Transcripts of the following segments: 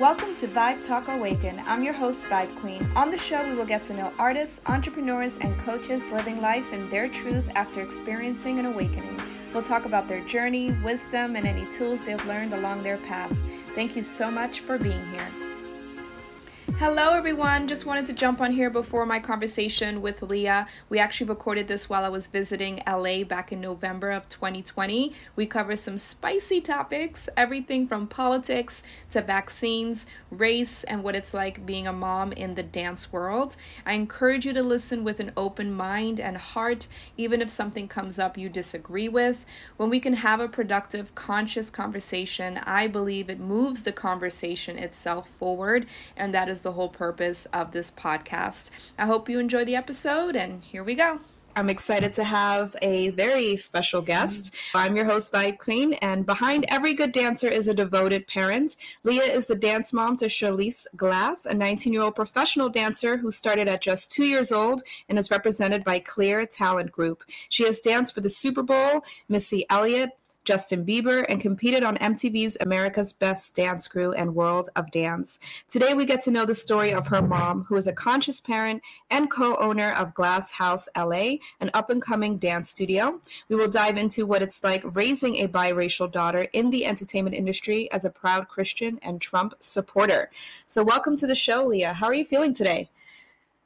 Welcome to Vibe Talk Awaken. I'm your host, Vibe Queen. On the show, we will get to know artists, entrepreneurs, and coaches living life in their truth after experiencing an awakening. We'll talk about their journey, wisdom, and any tools they've learned along their path. Thank you so much for being here. Hello, everyone. Just wanted to jump on here before my conversation with Leah. We actually recorded this while I was visiting LA back in November of 2020. We cover some spicy topics everything from politics to vaccines, race, and what it's like being a mom in the dance world. I encourage you to listen with an open mind and heart, even if something comes up you disagree with. When we can have a productive, conscious conversation, I believe it moves the conversation itself forward, and that is the whole purpose of this podcast. I hope you enjoy the episode, and here we go. I'm excited to have a very special guest. I'm your host, Vibe Queen, and behind every good dancer is a devoted parent. Leah is the dance mom to Charlize Glass, a 19 year old professional dancer who started at just two years old and is represented by Clear Talent Group. She has danced for the Super Bowl, Missy Elliott, Justin Bieber, and competed on MTV's America's Best Dance Crew and World of Dance. Today, we get to know the story of her mom, who is a conscious parent and co owner of Glass House LA, an up and coming dance studio. We will dive into what it's like raising a biracial daughter in the entertainment industry as a proud Christian and Trump supporter. So, welcome to the show, Leah. How are you feeling today?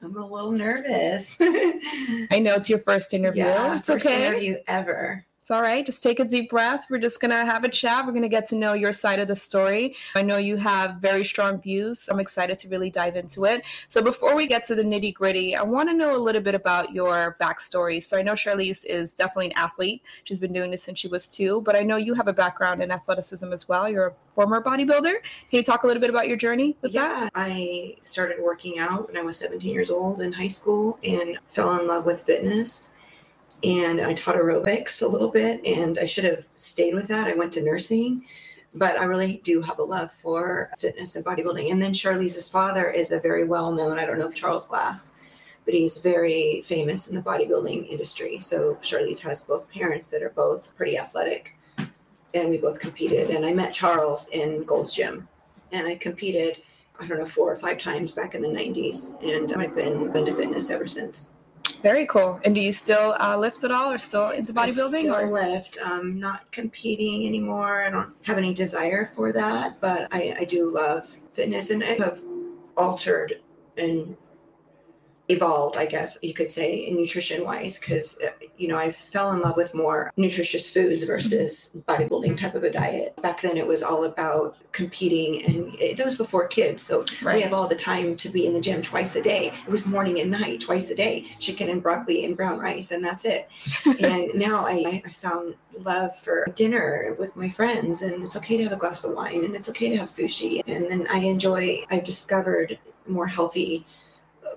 I'm a little nervous. I know it's your first interview. Yeah, it's first okay. interview ever. It's all right. Just take a deep breath. We're just going to have a chat. We're going to get to know your side of the story. I know you have very strong views. I'm excited to really dive into it. So, before we get to the nitty gritty, I want to know a little bit about your backstory. So, I know Charlize is definitely an athlete. She's been doing this since she was two, but I know you have a background in athleticism as well. You're a former bodybuilder. Can you talk a little bit about your journey with yeah, that? I started working out when I was 17 years old in high school and fell in love with fitness. And I taught aerobics a little bit, and I should have stayed with that. I went to nursing, but I really do have a love for fitness and bodybuilding. And then Charlize's father is a very well known, I don't know if Charles Glass, but he's very famous in the bodybuilding industry. So Charlize has both parents that are both pretty athletic, and we both competed. And I met Charles in Gold's Gym, and I competed. I don't know, four or five times back in the 90s, and I've been into fitness ever since. Very cool. And do you still uh, lift at all or still into bodybuilding? I still or? lift. I'm not competing anymore. I don't have any desire for that, but I, I do love fitness and I have altered and evolved, I guess you could say, in nutrition wise, because, uh, you know, I fell in love with more nutritious foods versus bodybuilding type of a diet. Back then, it was all about competing, and it, that was before kids. So Right. we have all the time to be in the gym twice a day. It was morning and night, twice a day, chicken and broccoli and brown rice, and that's it. and now I, I found love for dinner with my friends, and it's okay to have a glass of wine, and it's okay to have sushi. And then I enjoy, I've discovered more healthy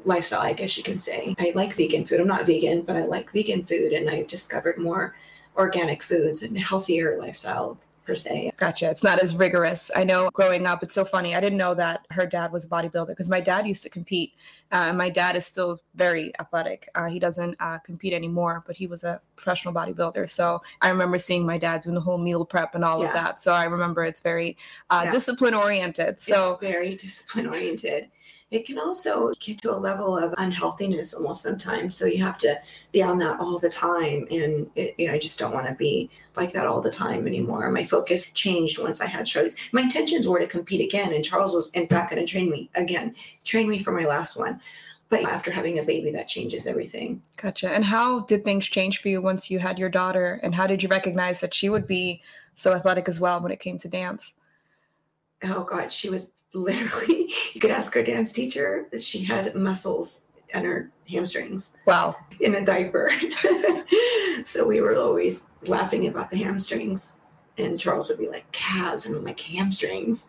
lifestyle, I guess you can say. I like vegan food. I'm not vegan, but I like vegan food, and I've discovered more organic foods and healthier lifestyle per se. Gotcha. It's not as rigorous. I know growing up, it's so funny. I didn't know that her dad was a bodybuilder because my dad used to compete. Uh, and my dad is still very athletic. Uh, he doesn't uh, compete anymore, but he was a professional bodybuilder. So I remember seeing my dad doing the whole meal prep and all of that. So I remember it's very uh, Yeah. discipline oriented. So it's very discipline oriented. It can also get to a level of unhealthiness almost sometimes. So you have to be on that all the time. And it, you know, I just don't want to be like that all the time anymore. My focus changed once I had Charles. My intentions were to compete again. And Charles was, in fact, going to train me again, train me for my last one. But after having a baby, that changes everything. Gotcha. And how did things change for you once you had your daughter? And how did you recognize that she would be so athletic as well when it came to dance? oh god she was literally you could ask our dance teacher that she had muscles on her hamstrings Wow. in a diaper so we were always laughing about the hamstrings and charles would be like calves and i'm like hamstrings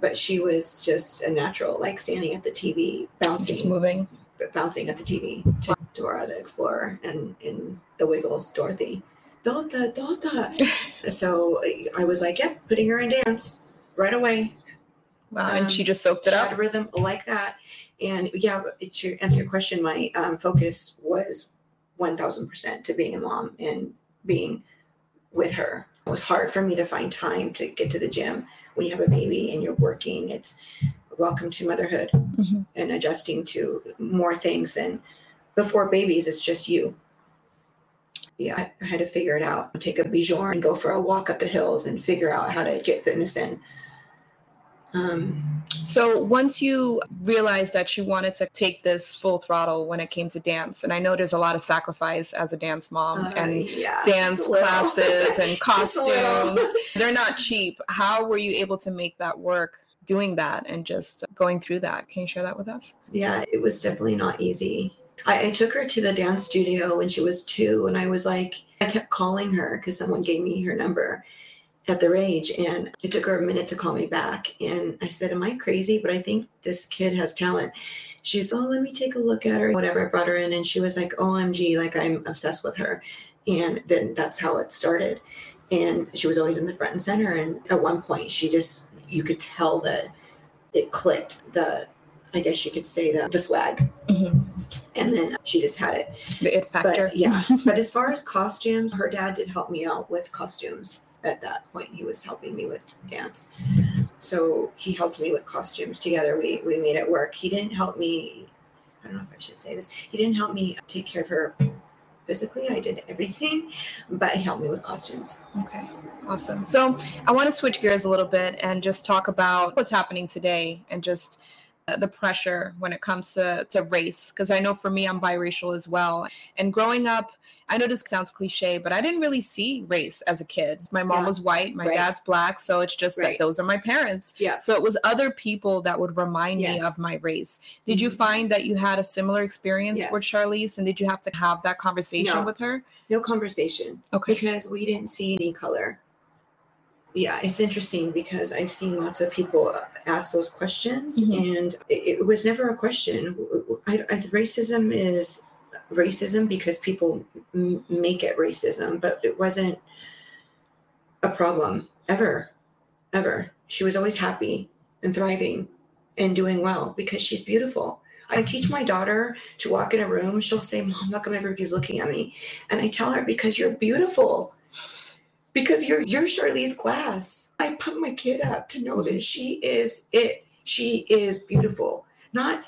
but she was just a natural like standing at the tv Just bouncing moving. bouncing at the tv to dora the explorer and in the wiggles dorothy Dota, Dota. so I was like, yep, putting her in dance right away. Wow. Um, and she just soaked it up. had a rhythm like that. And yeah, to answer your question, my um, focus was 1000% to being a mom and being with her. It was hard for me to find time to get to the gym when you have a baby and you're working. It's welcome to motherhood mm-hmm. and adjusting to more things than before babies. It's just you. Yeah, I, had to figure it out. Take a Bjorn and go for a walk up the hills and figure out how to get fitness in. Um, so once you realized that you wanted to take this full throttle when it came to dance, and I know there's a lot of sacrifice as a dance mom uh, and yeah, dance classes and costumes, they're not cheap. How were you able to make that work? Doing that and just going through that. Can you share that with us? Yeah, it was definitely not easy. I, I took her to the dance studio when she was two, and I was like, I kept calling her because someone gave me her number at their age. And it took her a minute to call me back. And I said, Am I crazy? But I think this kid has talent. She's, Oh, let me take a look at her. Whatever. I brought her in and she was like, OMG, like I'm obsessed with her. And then that's how it started. And she was always in the front and center. And at one point, she just, you could tell that it clicked. The, I guess you could say the, the swag. Mm-hmm. And then she just had it. The it factor. But, yeah. but as far as costumes, her dad did help me out with costumes at that point he was helping me with dance. So he helped me with costumes together. We we made it work. He didn't help me i don't know if i should say this he didn't help me take care of her physically. I did everything but he helped me with costumes. Okay awesome. So i want to switch gears a little bit and just talk about what's happening today and just the pressure when it comes to, to race because i know for me i'm biracial as well and growing up i know this sounds cliche but i didn't really see race as a kid my mom yeah. was white my right. dad's black so it's just right. that those are my parents yeah so it was other people that would remind yes. me of my race did mm-hmm. you find that you had a similar experience yes. with charlize and did you have to have that conversation no. with her no conversation okay because we didn't see any color yeah, it's interesting because I've seen lots of people ask those questions, mm-hmm. and it, it, was never a question. I, I, racism is racism because people m- make it racism, but it wasn't a problem ever, ever. She was always happy and thriving and doing well because she's beautiful. I teach my daughter to walk in a room. She'll say, Mom, how come everybody's looking at me? And I tell her, because you're beautiful because you're you're Charlize Glass. I put my kid up to know that she is it. She is beautiful. Not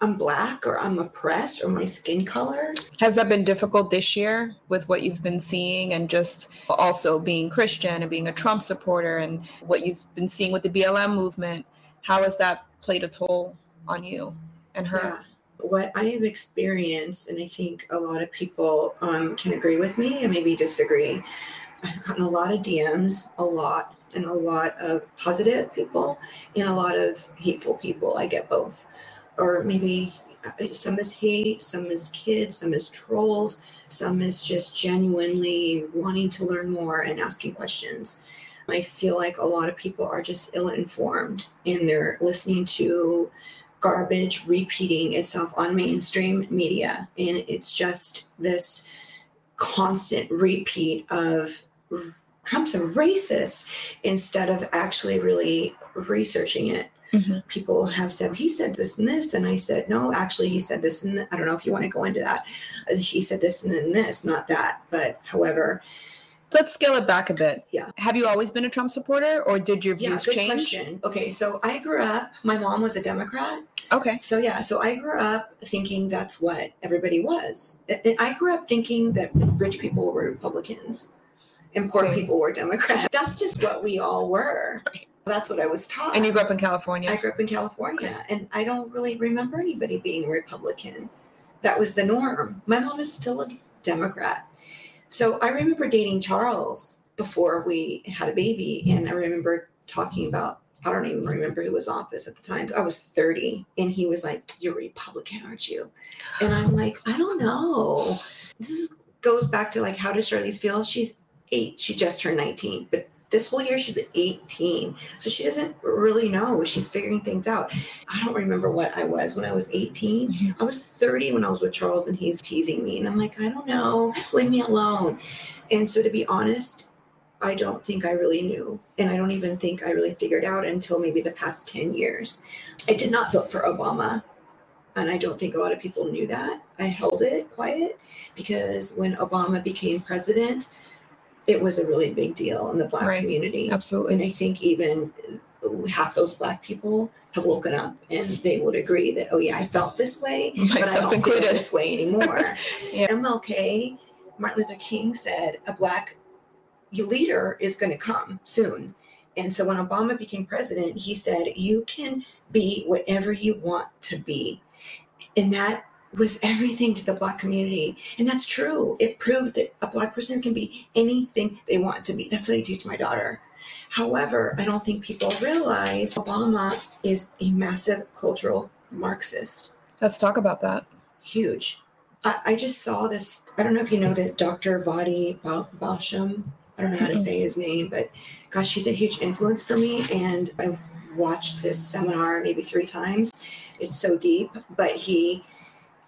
I'm black or I'm oppressed or my skin color. Has that been difficult this year with what you've been seeing and just also being Christian and being a Trump supporter and what you've been seeing with the BLM movement? How has that played a toll on you and her? Yeah. What I have experienced, and I think a lot of people um, can agree with me and maybe disagree, I've gotten a lot of DMs, a lot, and a lot of positive people and a lot of hateful people. I get both. Or maybe uh, some is hate, some is kids, some is trolls, some is just genuinely wanting to learn more and asking questions. I feel like a lot of people are just ill informed and they're listening to garbage repeating itself on mainstream media. And it's just this constant repeat of Trump's a racist instead of actually really researching it. Mm-hmm. People have said he said this and this, and I said no. Actually, he said this and th- I don't know if you want to go into that. Uh, he said this and then this, not that. But however, let's scale it back a bit. Yeah. Have you always been a Trump supporter, or did your views yeah, change? Question. Okay, so I grew up. My mom was a Democrat. Okay. So yeah, so I grew up thinking that's what everybody was. I grew up thinking that rich people were Republicans and poor Same. people were Democrats. That's just what we all were. That's what I was taught. And you grew up in California? I grew up in California, okay. and I don't really remember anybody being a Republican. That was the norm. My mom is still a Democrat. So I remember dating Charles before we had a baby, and I remember talking about I don't even remember who was office at the time. I was 30, and he was like, "You're Republican, aren't you?" And I'm like, "I don't know." This is, goes back to like, how does Charlize feel? She's eight. She just turned 19, but this whole year she's 18. So she doesn't really know. She's figuring things out. I don't remember what I was when I was 18. Mm-hmm. I was 30 when I was with Charles and he's teasing me. And I'm like, I don't know. Leave me alone. And so to be honest, I don't think I really knew. And I don't even think I really figured out until maybe the past 10 years. I did not vote for Obama. And I don't think a lot of people knew that. I held it quiet because when Obama became president, it was a really big deal in the black Right. community. Absolutely. And I think even half those black people have woken up and they would agree that, oh yeah, I felt this way, but I Myself don't feel included. this way anymore. Yeah. MLK, Martin Luther King said, a black leader is going to come soon. And so when Obama became president, he said, you can be whatever you want to be. And that was everything to the black community. And that's true. It proved that a black person can be anything they want to be. That's what I teach my daughter. However, I don't think people realize Obama is a massive cultural Marxist. Let's talk about that. Huge. I, I just saw this. I don't know if you know this Dr. Voddie Ba- Baucham. I don't know how to say his name, but gosh, he's a huge influence for me. And I've watched this seminar maybe three times. It's so deep, but he,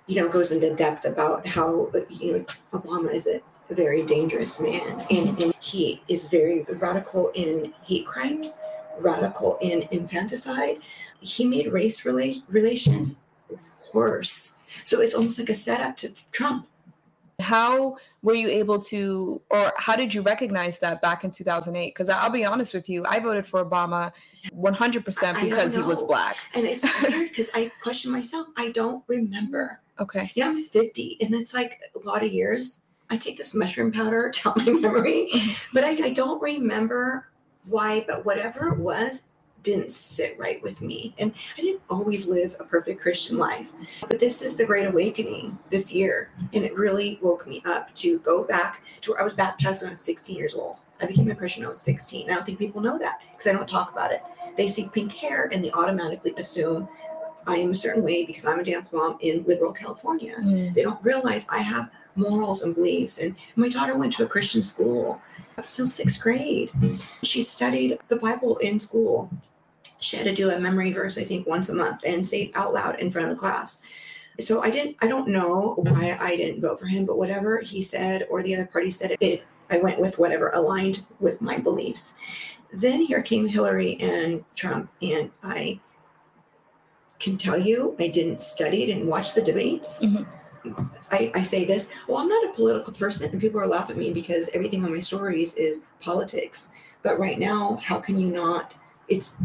you know, goes into depth about how, you know, Obama is a, very dangerous man. And, and he is very radical in hate crimes, radical in infanticide. He made race rela- relations worse. So it's almost like a setup to Trump. How were you able to, or how did you recognize that back in 2008? Because I'll be honest with you, I voted for Obama 100% I- I don't because he was black. And it's weird because I question myself. I don't remember. Okay. Know, I'm 50, and it's like a lot of years. I take this mushroom powder to help my memory, but I, I don't remember why, but whatever it was didn't sit right with me. And I didn't always live a perfect Christian life. But this is the Great Awakening this year. And it really woke me up to go back to where I was baptized when I was 16 years old. I became a Christian when I was 16. I don't think people know that because I don't talk about it. They see pink hair and they automatically assume I am a certain way because I'm a dance mom in liberal California. Mm. They don't realize I have morals and beliefs. And my daughter went to a Christian school up till sixth grade. She studied the Bible in school. She had to do a memory verse, I think, once a month and say it out loud in front of the class. So I didn't, I don't know why I didn't vote for him, but whatever he said or the other party said, it, I went with whatever aligned with my beliefs. Then here came Hillary and Trump, and I can tell you I didn't study, I didn't watch the debates. Mhm. I, I say this, well, I'm not a political person, and people are laughing at me because everything on my stories is politics. But right now, how can you not? It's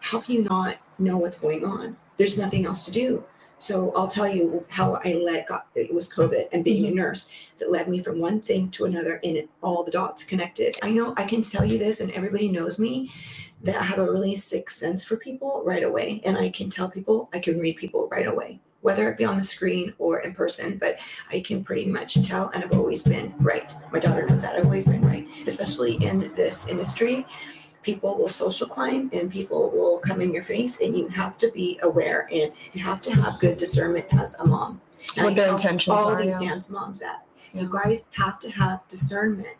how can you not know what's going on? There's nothing else to do. So I'll tell you how I let God, it was COVID and being a nurse that led me from one thing to another and it, all the dots connected. I know I can tell you this and everybody knows me that I have a really sixth sense for people right away. And I can tell people, I can read people right away, whether it be on the screen or in person, but I can pretty much tell and I've always been right. My daughter knows that I've always been right, especially in this industry people will social climb and people will come in your face and you have to be aware and you have to have good discernment as a mom and What I their intentions all are, these yeah. dance moms that Yeah. you guys have to have discernment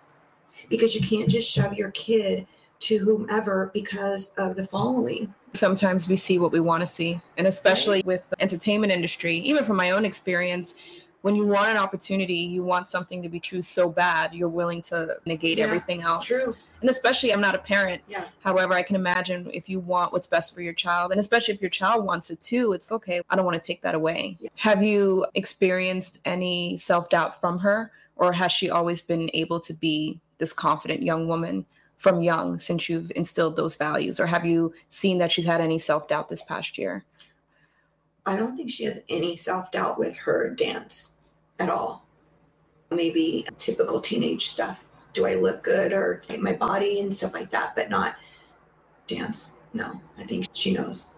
because you can't just shove your kid to whomever because of the following. Sometimes we see what we want to see and especially with the entertainment industry even from my own experience when you want an opportunity you want something to be true so bad you're willing to negate Yeah, everything else. true. And especially i'm not a parent. Yeah. however i can imagine if you want what's best for your child and especially if your child wants it too it's okay i don't want to take that away. Yeah. have you experienced any self-doubt from her or has she always been able to be this confident young woman from young since you've instilled those values or have you seen that she's had any self-doubt this past year I don't think she has any self doubt with her dance at all. Maybe typical teenage stuff. Do I look good or like my body and stuff like that, but not dance. No, I think she knows.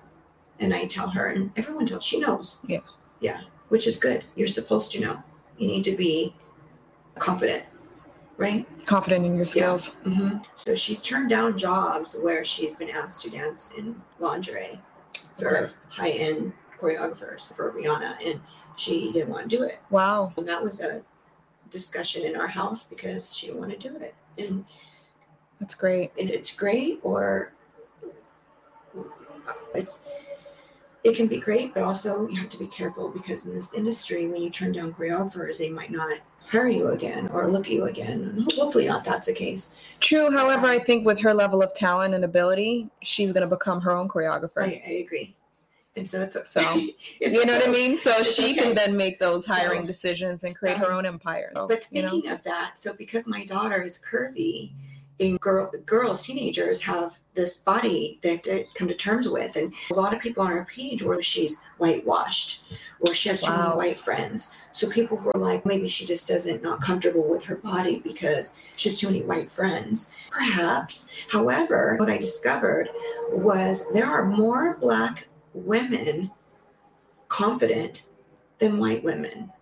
And I tell her, and everyone tells she knows. Yeah. Yeah, which is good. You're supposed to know. You need to be confident, right? confident in your skills hmm So she's turned down jobs where she's been asked to dance in lingerie for high end choreographers for Rihanna, and she didn't want to do it. wow And that was a discussion in our house because she didn't want to do it. And, that's great and it's great, or it's it can be great, but also you have to be careful because in this industry, when you turn down choreographers, they might not hire you again or look at you again. And hopefully, not that's the case. True. However, I think with her level of talent and ability, she's going to become her own choreographer. I, I agree. And so it's So, it's you know what I mean? So It's she okay. can then make those hiring So, decisions and create her um, own empire. So, But you know? speaking of that, so because my daughter is curvy, and girl, girls, teenagers have this body they have to come to terms with, and a lot of people on her page where she's whitewashed, or she has too many white friends. So people were like, maybe she just doesn't not comfortable with her body because she has too many white friends. Perhaps. However, what I discovered was there are more black women confident than white women.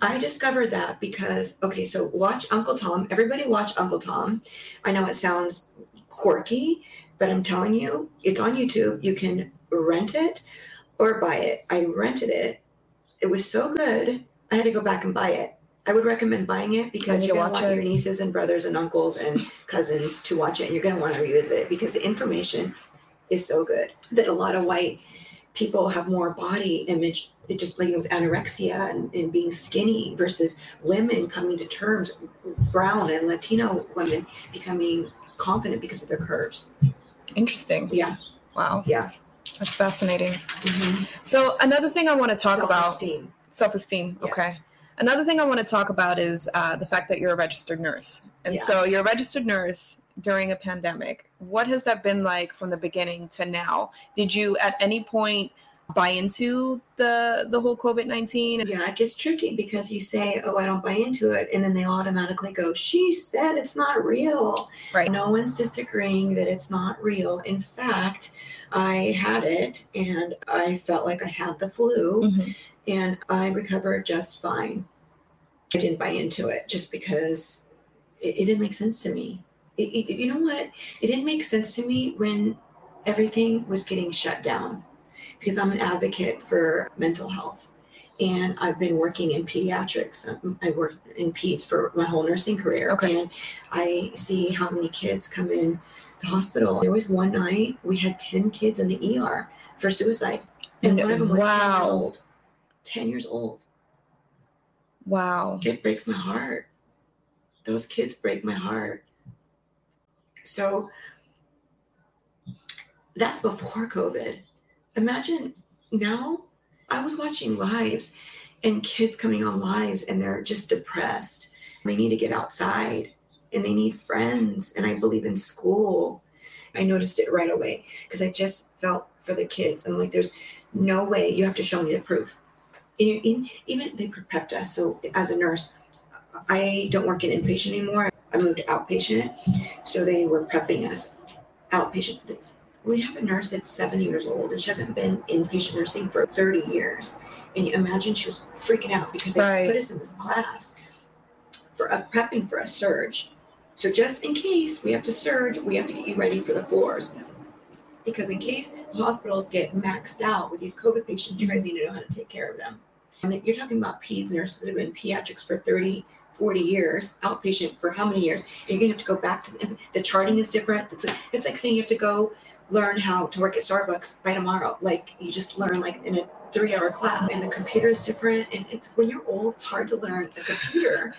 I discovered that because, okay, so watch Uncle Tom. Everybody watch Uncle Tom. I know it sounds quirky, but I'm telling you, it's on YouTube. You can rent it or buy it. I rented it. It was so good, I had to go back and buy it. I would recommend buying it because you're going to want your nieces and brothers and uncles and cousins to watch it. And you're going to want to revisit it because the information is so good that a lot of white people have more body image just like with anorexia and, and being skinny versus women coming to terms brown and latino women becoming confident because of their curves Interesting. yeah Wow. Yeah. That's fascinating. So another thing I want to talk about Self-esteem. self-esteem. Yes. Okay. Another thing I want to talk about is uh, the fact that you're a registered nurse, and Yeah. so you're a registered nurse during a pandemic. What has that been like from the beginning to now? Did you at any point buy into the the whole COVID nineteen? yeah it gets tricky because you say oh i don't buy into it and then they automatically go she said it's not real Right. no one's disagreeing that it's not real in fact i had it and i felt like i had the flu Mhm. and I recovered just fine. I didn't buy into it just because it, it didn't make sense to me. It, it- you know what? It didn't make sense to me when everything was getting shut down because I'm an advocate for mental health. And I've been working in pediatrics. Um, I worked in peds for my whole nursing career. Okay. And I see how many kids come in the hospital. There was one night we had 10 kids in the ER for suicide. And one of them was 10 years old. 10 years old. Wow. It breaks my heart. Those kids break my heart. So that's before COVID. Imagine now, I was watching lives and kids coming on lives and they're just depressed. They need to get outside and they need friends. And I believe in school. I noticed it right away because I just felt for the kids. I'm like, there's no way you have to show me the proof. In, even they prepped us. So as a nurse, I don't work in inpatient anymore. I moved to outpatient. So they were prepping us outpatient. We have a nurse that's seven years old and she hasn't been inpatient nursing for 30 years. And you imagine she was freaking out because they Right. put us in this class for a prepping for a surge. So just in case we have to surge, we have to get you ready for the floors. Because in case hospitals get maxed out with these COVID patients, you guys need to know how to take care of them. And you're talking about peds nurses that have been pediatrics for 30, 40 years, outpatient for how many years? And you're gonna have to go back to the, the charting is different. It's, it's like saying you have to go learn how to work at Starbucks by tomorrow. Like you just learn like in a three hour class and the computer is different. And it's when you're old, it's hard to learn a computer.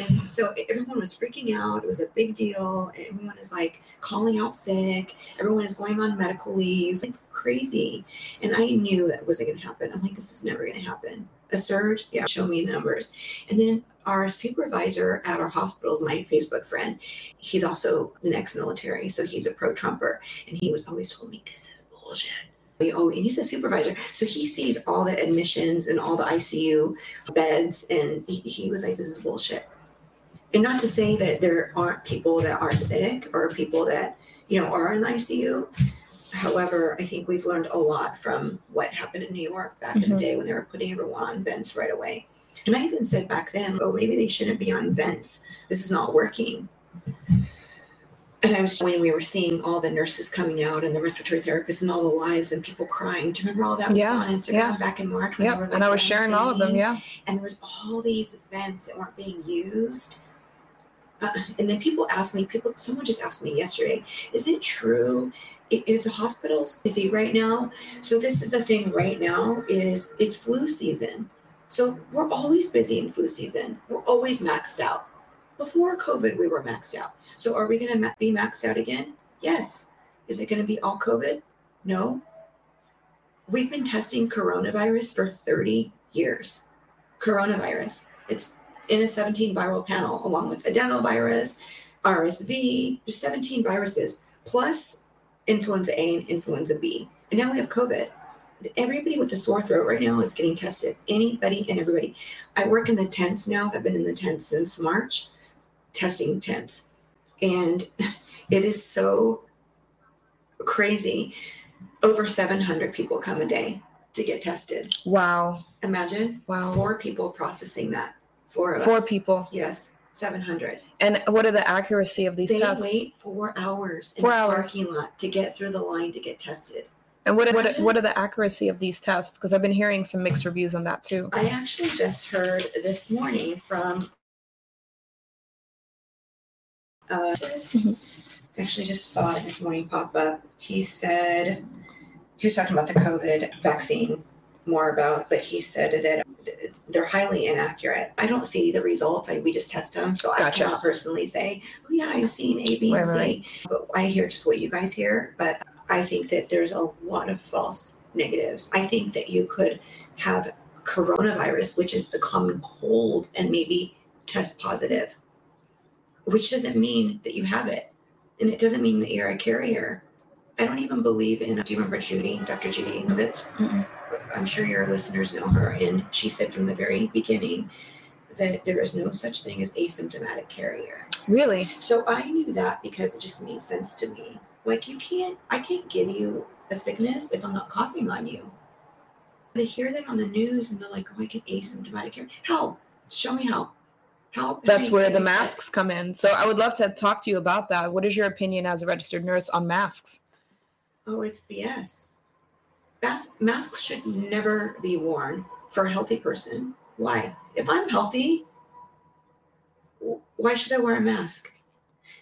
And so everyone was freaking out. It was a big deal. Everyone is like calling out sick. Everyone is going on medical leaves. It's crazy. And I knew that wasn't going to happen. I'm like, this is never going to happen. A surge? Yeah, show me numbers. And then our supervisor at our hospital is my Facebook friend. He's also the ex military. So he's a pro Trumper. And he was always told me, this is bullshit. Oh, and he's a supervisor. So he sees all the admissions and all the ICU beds. And he, he was like, this is bullshit. And not to say that there aren't people that are sick or people that, you know, are in the ICU. However, I think we've learned a lot from what happened in New York back in the Mhm. day when they were putting everyone on vents right away. And I even said back then, oh, maybe they shouldn't be on vents. This is not working. And I was when we were seeing all the nurses coming out and the respiratory therapists and all the lives and people crying. Do you remember all that Yeah, was on Instagram yeah. back in March? Yep. were, And I was sharing all of them. Yeah. and there was all these vents that weren't being used. Uh, and then people asked me, people, someone just asked me yesterday, is it true? Is hospitals busy right now? So this is the thing right now is it's flu season. So we're always busy in flu season. We're always maxed out. Before COVID, we were maxed out. So are we going to be maxed out again? Yes. Is it going to be all COVID? No. We've been testing coronavirus for 30 years. Coronavirus. It's in a 17 viral panel, along with adenovirus, RSV, 17 viruses, plus influenza A and influenza B. And now we have COVID. Everybody with a sore throat right now is getting tested. Anybody and everybody. I work in the tents now. I've been in the tents since March, testing tents. And it is so crazy. Over 700 people come a day to get tested. Wow. Imagine Wow. four people processing that. Four of Four us. people. Yes, 700. And what are the accuracy of these They tests? wait four hours in Four the hours. parking lot to get through the line to get tested. And what what what are the accuracy of these tests? Because I've been hearing some mixed reviews on that too. I actually just heard this morning from uh, just- Mhm. actually just saw it this morning pop up. He said he was talking about the COVID vaccine more about, but he said that they're highly inaccurate. I don't see the results. I, we just test them, so Gotcha. I cannot personally say, "Oh yeah, I've seen A, B, and Right, C." right. But I hear just what you guys hear. But I think that there's a lot of false negatives. I think that you could have coronavirus, which is the common cold, and maybe test positive, which doesn't mean that you have it. And it doesn't mean that you're a carrier. I don't even believe in, do you remember Judy, Dr. Judy Mikovits? I'm sure your listeners know her. And she said from the very beginning that there is no such thing as asymptomatic carrier. Really? So I knew that because it just made sense to me. Like you can't, I can't give you a sickness if I'm not coughing on you. They hear that on the news and they're like, "Oh, I get asymptomatic here." How? Show me how. How? That's where the sick? masks come in. So I would love to talk to you about that. What is your opinion as a registered nurse on masks? Oh, it's BS. Mas- masks should never be worn for a healthy person. Why? If I'm healthy, why should I wear a mask?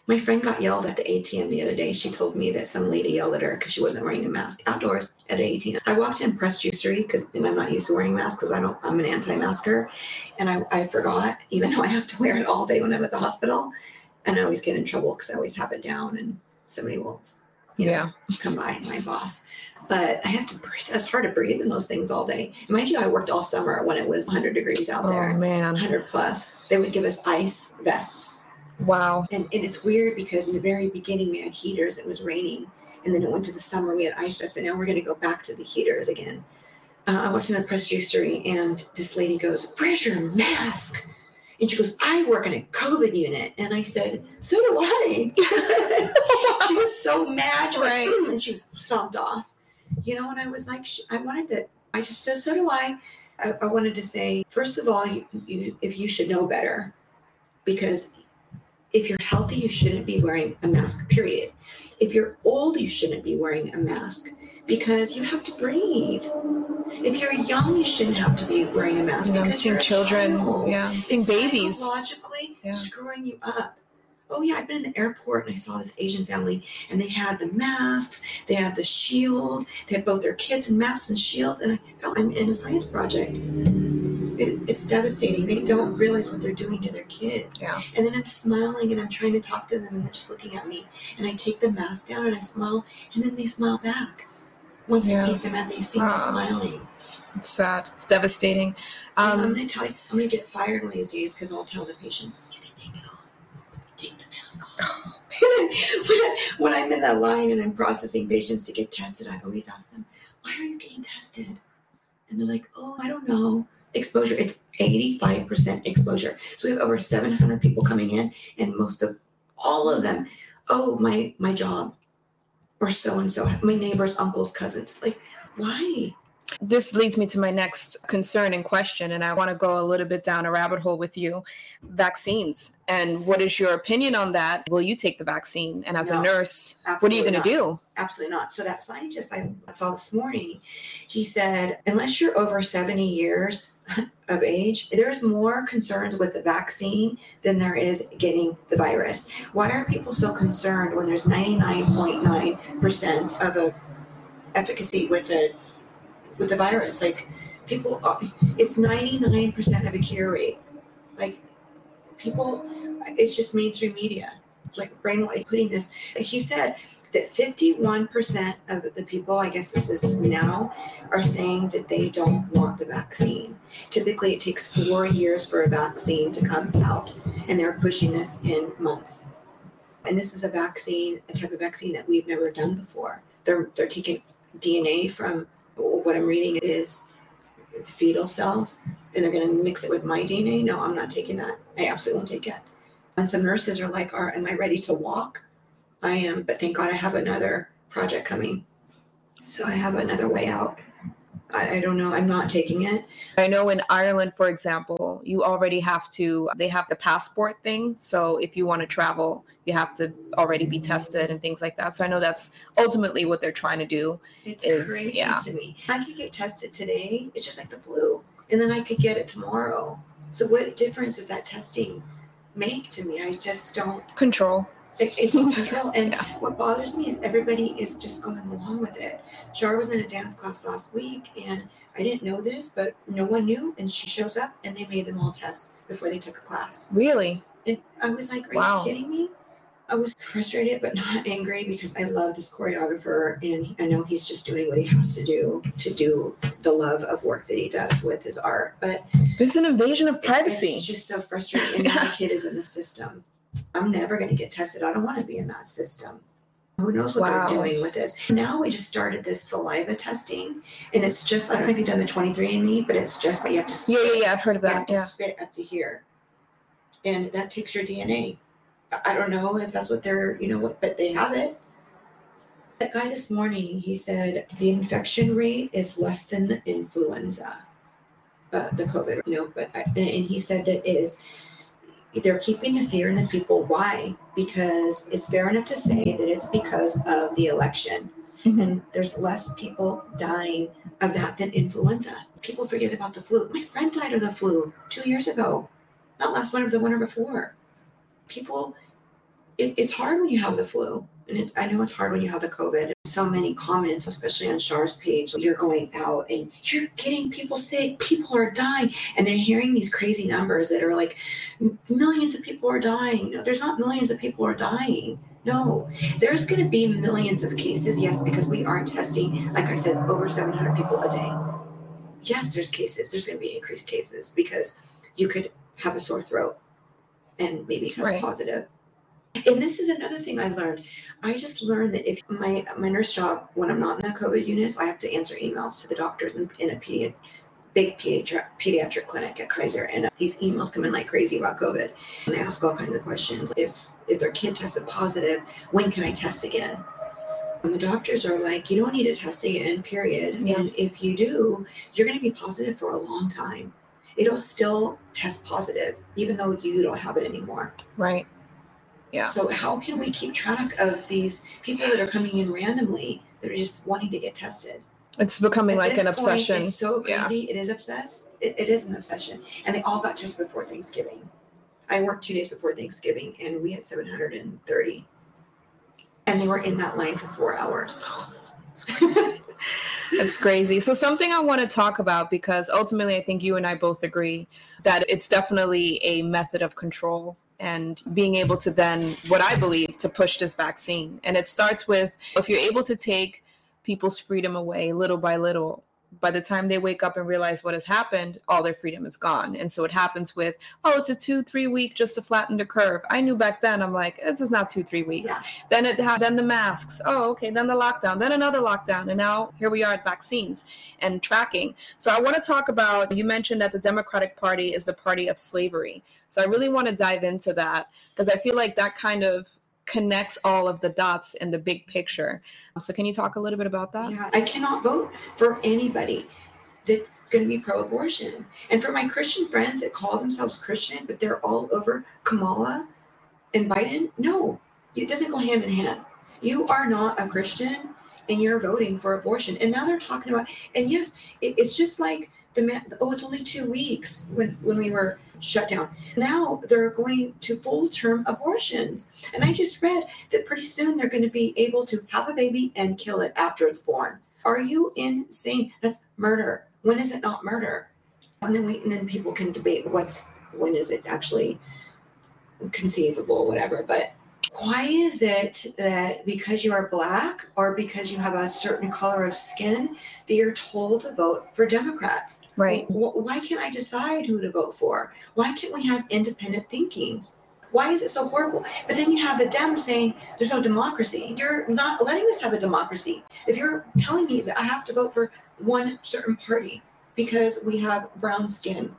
My friend got yelled at the ATM the other day. She told me that some lady yelled at her because she wasn't wearing a mask outdoors at an ATM. I walked in Pressed Juicery because I'm not used to wearing masks because I don't. I'm an anti-masker, and I, I forgot even though I have to wear it all day when I'm at the hospital, and I always get in trouble because I always have it down and somebody will, you know, Yeah. come by, my boss. But I have to breathe. It's hard to breathe in those things all day. Mind you, I worked all summer when it was 100 degrees out Oh there, man. 100 plus. They would give us ice vests. Wow. And, and it's weird because in the very beginning, we had heaters. It was raining. And then it went to the summer, we had ice vests. And now we're going to go back to the heaters again. Uh, I walked in the Pressed Juicery and this lady goes, Where's your mask? And she goes, I work in a COVID unit. And I said, So do I. she was so mad. Went, Right. "Mm," and she stomped off. You know, and I was like, I wanted to, I just so, so do I. I, I wanted to say, first of all, you, you, if you should know better, because if you're healthy, you shouldn't be wearing a mask, period. If you're old, you shouldn't be wearing a mask because you have to breathe. If you're young, you shouldn't have to be wearing a mask You know, I'm because seeing children. child Yeah. I'm seeing it's babies. psychologically Yeah. screwing you up. Oh yeah, I've been in the airport and I saw this Asian family and they had the masks, they had the shield, they had both their kids in masks and shields, and I felt I'm in a science project. It, it's devastating. They don't realize what they're doing to their kids. Yeah. And then I'm smiling and I'm trying to talk to them and they're just looking at me. And I take the mask down and I smile and then they smile back. Once Yeah. I take them out, they see me smiling. It's, it's sad. It's devastating. And I'm Um, gonna tell you, I'm gonna get fired one of these days because I'll tell the patient, you can take it off. The mask off. when, I, I'm in that line and I'm processing patients to get tested, I always ask them, why are you getting tested? And they're like, oh, I don't know. Exposure, it's 85% exposure. So we have over 700 people coming in, and most of all of them, oh, my my job, or so and so, my neighbors, uncles, cousins. Like, why? This leads me to my next concern and question, and I want to go a little bit down a rabbit hole with you. Vaccines. And what is your opinion on that? Will you take the vaccine? And as No, a nurse, what are you going to do? Absolutely not. So that scientist I saw this morning, he said, unless you're over 70 years of age, there's more concerns with the vaccine than there is getting the virus. Why are people so concerned when there's 99.9% of a efficacy with a with the virus? Like people, it's 99% of a cure rate. Like people, it's just mainstream media, like brain like putting this. He said that 51% of the people, I guess this is now, are saying that they don't want the vaccine. Typically, it takes four years for a vaccine to come out, and they're pushing this in months. And this is a vaccine, a type of vaccine that we've never done before. They're they're taking DNA from what I'm reading is fetal cells, and they're going to mix it with my DNA. No, I'm not taking that. I absolutely won't take it. And some nurses are like, "Are am I ready to walk?" I am, but thank God I have another project coming. So I have another way out. I, I, don't know. I'm not taking it. I know in Ireland, for example, you already have to, they have the passport thing. So if you want to travel, you have to already be tested and things like that. So I know that's ultimately what they're trying to do. It's is, crazy yeah. to me. I could get tested today. It's just like the flu. And then I could get it tomorrow. So what difference does that testing make to me? I just don't. Control it's all control. And yeah. what bothers me is everybody is just going along with it. Char was in a dance class last week and I didn't know this, but no one knew. And she shows up and they made them all test before they took a class. Really? And I was like, Are wow. you kidding me? I was frustrated but not angry because I love this choreographer and I know he's just doing what he has to do to do the love of work that he does with his art. But it's an invasion of privacy. It's just so frustrating. And now the kid is in the system. I'm never going to get tested. I don't want to be in that system. Who knows what wow. they're doing with this? Now we just started this saliva testing, and it's just I don't know if you've done the 23andMe, but it's just that you have to spit, yeah yeah yeah I've heard of that. You have yeah. to spit up to here, and that takes your DNA. I don't know if that's what they're you know what, but they have it. That guy this morning, he said the infection rate is less than the influenza, uh, the COVID, you know, but I, and he said that is they're keeping the fear in the people. Why? Because it's fair enough to say that it's because of the election. Mm-hmm. And there's less people dying of that than influenza. People forget about the flu. My friend died of the flu two years ago, not last winter, the winter before. People, it, it's hard when you have the flu. And it, I know it's hard when you have the COVID. So many comments, especially on Shar's page, you're going out and you're getting people sick, people are dying. And they're hearing these crazy numbers that are like millions of people are dying. No, there's not millions of people are dying. No, there's going to be millions of cases, yes, because we are testing, like I said, over 700 people a day. Yes, there's cases. There's going to be increased cases because you could have a sore throat and maybe test right. positive and this is another thing I learned. I just learned that if my my nurse job, when I'm not in the COVID units, I have to answer emails to the doctors in, in a big pediatric, pediatric clinic at Kaiser, and uh, these emails come in like crazy about COVID, and they ask all kinds of questions. If if their kid tested positive, when can I test again? And the doctors are like, you don't need to test again, period. Yeah. And if you do, you're going to be positive for a long time. It'll still test positive, even though you don't have it anymore. Right. Yeah. So how can we keep track of these people that are coming in randomly that are just wanting to get tested? It's becoming At like an point, obsession. It's so crazy. Yeah. It is obsessed. It, it is an obsession. And they all got tested before Thanksgiving. I worked two days before Thanksgiving and we had 730. And they were in that line for four hours. It's crazy. It's crazy. So, something I want to talk about because ultimately, I think you and I both agree that it's definitely a method of control and being able to then, what I believe, to push this vaccine. And it starts with if you're able to take people's freedom away little by little, by the time they wake up and realize what has happened, all their freedom is gone. And so it happens with, oh, it's a two, three week just to flatten the curve. I knew back then, I'm like, this is not two, three weeks. Yeah. Then it then the masks. Oh, okay. Then the lockdown, then another lockdown. And now here we are at vaccines and tracking. So I want to talk about, you mentioned that the Democratic Party is the party of slavery. So I really want to dive into that because I feel like that kind of connects all of the dots in the big picture. So, can you talk a little bit about that? Yeah, I cannot vote for anybody that's going to be pro abortion. And for my Christian friends that call themselves Christian, but they're all over Kamala and Biden, no, it doesn't go hand in hand. You are not a Christian and you're voting for abortion. And now they're talking about, and yes, it, it's just like the oh, it's only two weeks when, when we were shut down. Now they're going to full term abortions. And I just read that pretty soon they're going to be able to have a baby and kill it after it's born. Are you insane? That's murder. When is it not murder? And then we and then people can debate what's when is it actually conceivable, whatever. But why is it that because you are black or because you have a certain color of skin that you're told to vote for democrats? Right. Why can't i decide who to vote for? Why can't we have independent thinking? Why is it so horrible? But then you have the dems saying there's no democracy. You're not letting us have a democracy. If you're telling me that i have to vote for one certain party because we have brown skin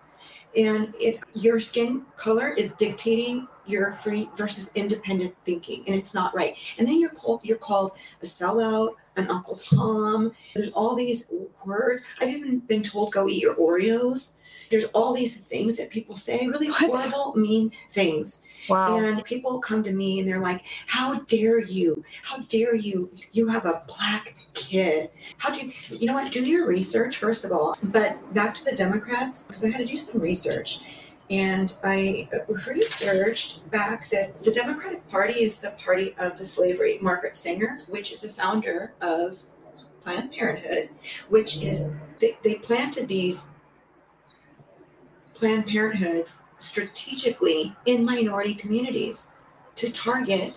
and it your skin color is dictating your free versus independent thinking and it's not right. And then you're called you're called a sellout an uncle tom. There's all these words. I've even been told go eat your oreos there's all these things that people say really What? horrible mean things Wow. and people come to me and they're like, How dare you? How dare you? You have a black kid. How do you, you know what? Do your research, first of all. But back to the Democrats, because I had to do some research. And I researched back that the Democratic Party is the party of the slavery. Margaret Sanger, which is the founder of Planned Parenthood, which is, they, they planted these Planned Parenthoods strategically in minority communities to target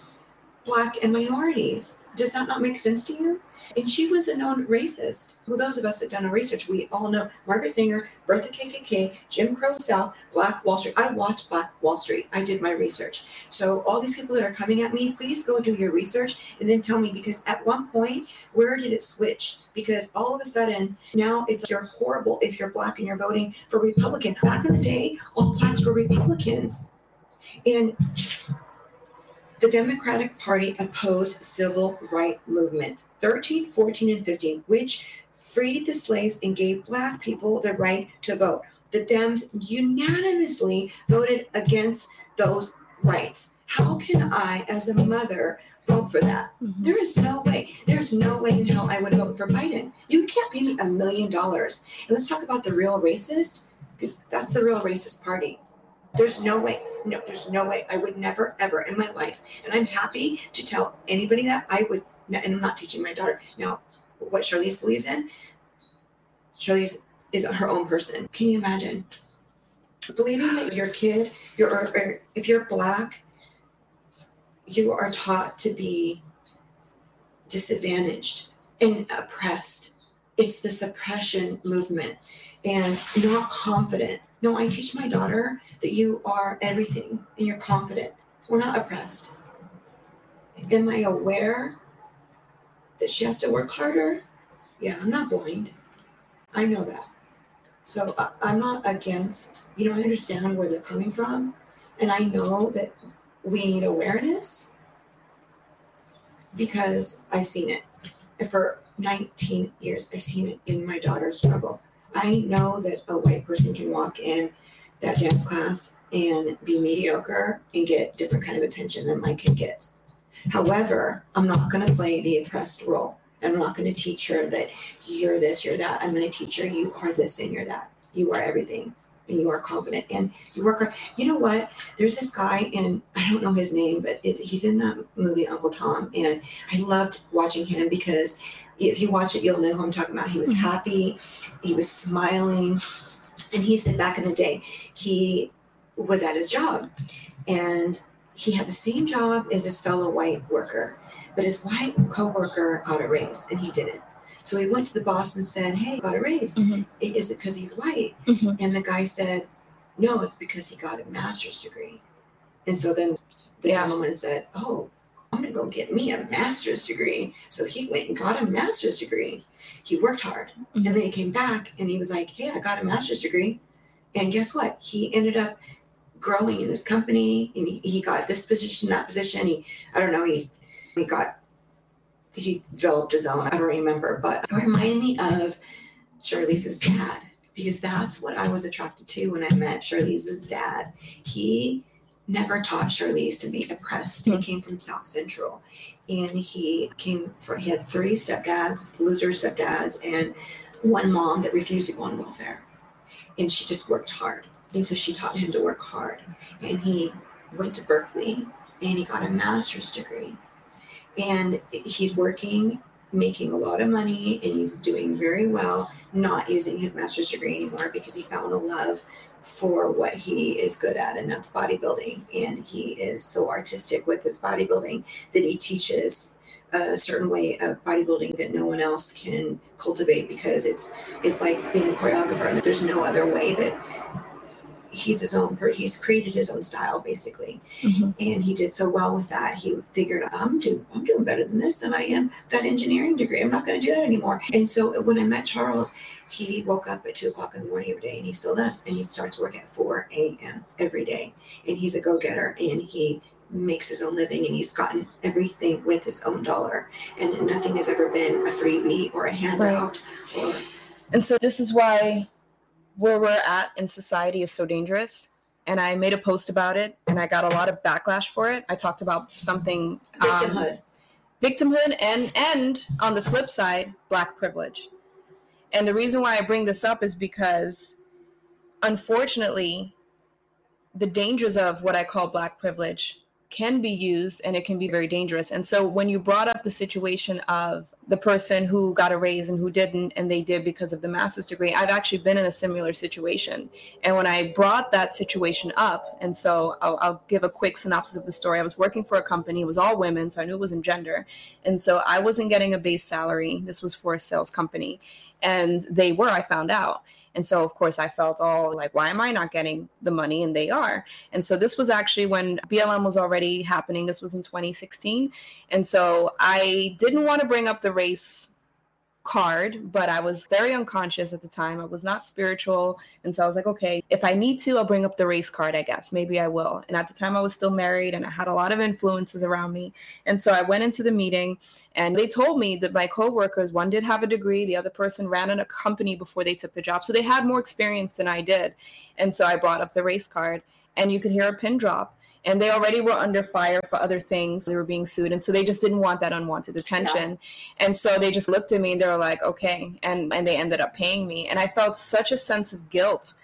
Black and minorities. Does that not make sense to you? And she was a known racist. Well, those of us that done our research, we all know Margaret Sanger, Bertha KKK, Jim Crow South, Black Wall Street. I watched Black Wall Street. I did my research. So all these people that are coming at me, please go do your research and then tell me because at one point, where did it switch? Because all of a sudden now it's you're horrible if you're black and you're voting for Republican. Back in the day, all blacks were Republicans. And the Democratic Party opposed civil rights movement 13, 14, and 15, which freed the slaves and gave black people the right to vote. The Dems unanimously voted against those rights. How can I, as a mother, vote for that? Mhm. There is no way. There's no way in hell I would vote for Biden. You can't pay me a million dollars. And let's talk about the real racist, because that's the real racist party. There's no way. No, there's no way. I would never, ever in my life. And I'm happy to tell anybody that I would, and I'm not teaching my daughter. Now, what Charlize believes in, Charlize is her own person. Can you imagine? Believing that your kid, you're, or, or if you're black, you are taught to be disadvantaged and oppressed. It's the suppression movement and not confident. No, I teach my daughter that you are everything and you're confident. We're not oppressed. Am I aware that she has to work harder? Yeah, I'm not blind. I know that. So I'm not against, you know, I understand where they're coming from. And I know that we need awareness because I've seen it. And for 19 years, I've seen it in my daughter's struggle. I know that a white person can walk in that dance class and be mediocre and get different kind of attention than my kid gets. However, I'm not going to play the oppressed role. I'm not going to teach her that you're this, you're that. I'm going to teach her you are this and you're that. You are everything and you are confident and you work hard. You know what? There's this guy and I don't know his name, but he's in that movie Uncle Tom, and I loved watching him because if you watch it, you'll know who I'm talking about. He was Mhm. happy, he was smiling, and he said back in the day he was at his job and he had the same job as his fellow white worker, but his white coworker got a raise and he didn't. So he went to the boss and said, "Hey, got a raise. Mhm. Is it because he's white?" Mhm. And the guy said, No, it's because he got a master's degree. And so then the Yeah. gentleman said, Oh, I'm going to go get me a master's degree. So he went and got a master's degree. He worked hard. Mhm. And then he came back and he was like, Hey, I got a master's degree. And guess what? He ended up growing in his company and he, he got this position, that position. He, I don't know, he, he got, he developed his own, I don't remember, but it reminded me of Charlize's dad because that's what I was attracted to when I met Charlize's dad. He never taught Charlize to be oppressed. He Hmm. came from South Central and he came from, he had three stepdads, loser stepdads, and one mom that refused to go on welfare. And she just worked hard. And so she taught him to work hard. And he went to Berkeley and he got a master's degree. And he's working, making a lot of money, and he's doing very well, not using his master's degree anymore because he found a love for what he is good at, and that's bodybuilding. And he is so artistic with his bodybuilding that he teaches a certain way of bodybuilding that no one else can cultivate because it's it's like being a choreographer and there's no other way that he's his own per he's created his own style basically. Mhm. and he did so well with that. He figured i'm doing i'm doing better than this than i am that engineering degree. I'm not going to do that anymore. And so when i met charles he woke up at two o'clock in the morning every day and he still does and he starts work at 4 a.m every day. And he's a go-getter and he makes his own living and he's gotten everything with his own dollar. And nothing has ever been a freebie or a handout or And so this is why where we're at in society is so dangerous. And I made a post about it and I got a lot of backlash for it. I talked about something um, victimhood victimhood and and on the flip side black privilege and the reason why i bring this up is because unfortunately the dangers of what i call black privilege can be used and it can be very dangerous and so when you brought up the situation of the person who got a raise and who didn't and they did because of the master's degree i've actually been in a similar situation and when i brought that situation up and so i'll, I'll give a quick synopsis of the story i was working for a company it was all women so i knew it wasn't gender and so I wasn't getting a base salary. This was for a sales company. And they were, I found out. And so, of course, I felt all like, why am I not getting the money? And they are. And so, this was actually when BLM was already happening. This was in 2016. And so, I didn't want to bring up the race card, but I was very unconscious at the time. I was not spiritual. And so I was like, okay, if I need to, I'll bring up the race card, I guess. Maybe I will. And at the time, I was still married and I had a lot of influences around me. And so I went into the meeting and they told me that my coworkers, one did have a degree, the other person ran in a company before they took the job. So they had more experience than I did. And so I brought up the race card and you could hear a pin drop. And they already were under fire for other things. They were being sued. And so they just didn't want that unwanted attention. And so they just looked at me and they were like, okay. And and they ended up paying me. And I felt such a sense of guilt.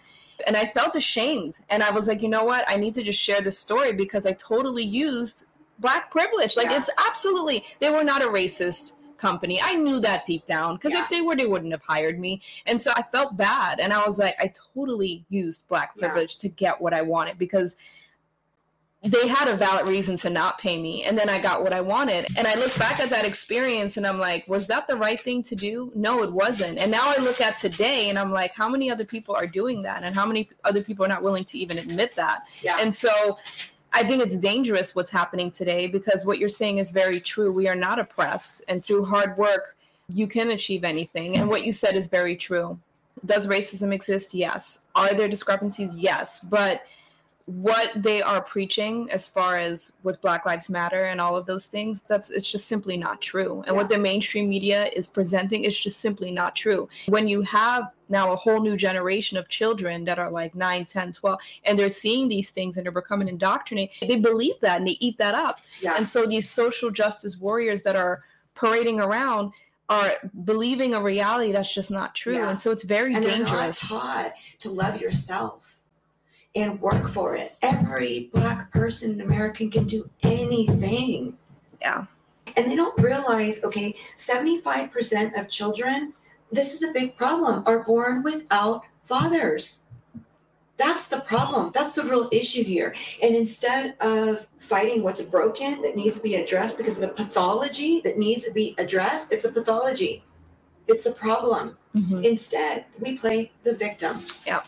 And I felt ashamed. And I was like, you know what? I need to just share this story because I totally used black privilege. Like Yeah. it's absolutely they were not a racist company. I knew that deep down because Yeah. if they were, they wouldn't have hired me. And so I felt bad. And I was like, I totally used black Yeah. privilege to get what I wanted because they had a valid reason to not pay me and then i got what i wanted and i look back at that experience and i'm like was that the right thing to do no it wasn't and now i look at today and i'm like how many other people are doing that and how many other people are not willing to even admit that yeah and so I think it's dangerous what's happening today because what you're saying is very true. We are not oppressed, and through hard work, you can achieve anything. And what you said is very true. Does racism exist? Yes. Are there discrepancies? Yes. But what they are preaching as far as with black lives matter and all of those things that's it's just simply not true. And what the mainstream media is presenting is just simply not true. When you have now a whole new generation of children that are like 9 10 12 and they're seeing these things and they're becoming indoctrinated they believe that and they eat that up. Yeah. And so these social justice warriors that are parading around are believing a reality that's just not true. Yeah. and so it's very and dangerous. taught to love yourself and work for it. Every black person in America can do anything. Yeah. And they don't realize, okay, 75% of children, this is a big problem, are born without fathers. That's the problem. That's the real issue here. And instead of fighting what's broken that needs to be addressed because of the pathology that needs to be addressed, it's a pathology. It's a problem. Mhm. Instead, we play the victim. Yeah.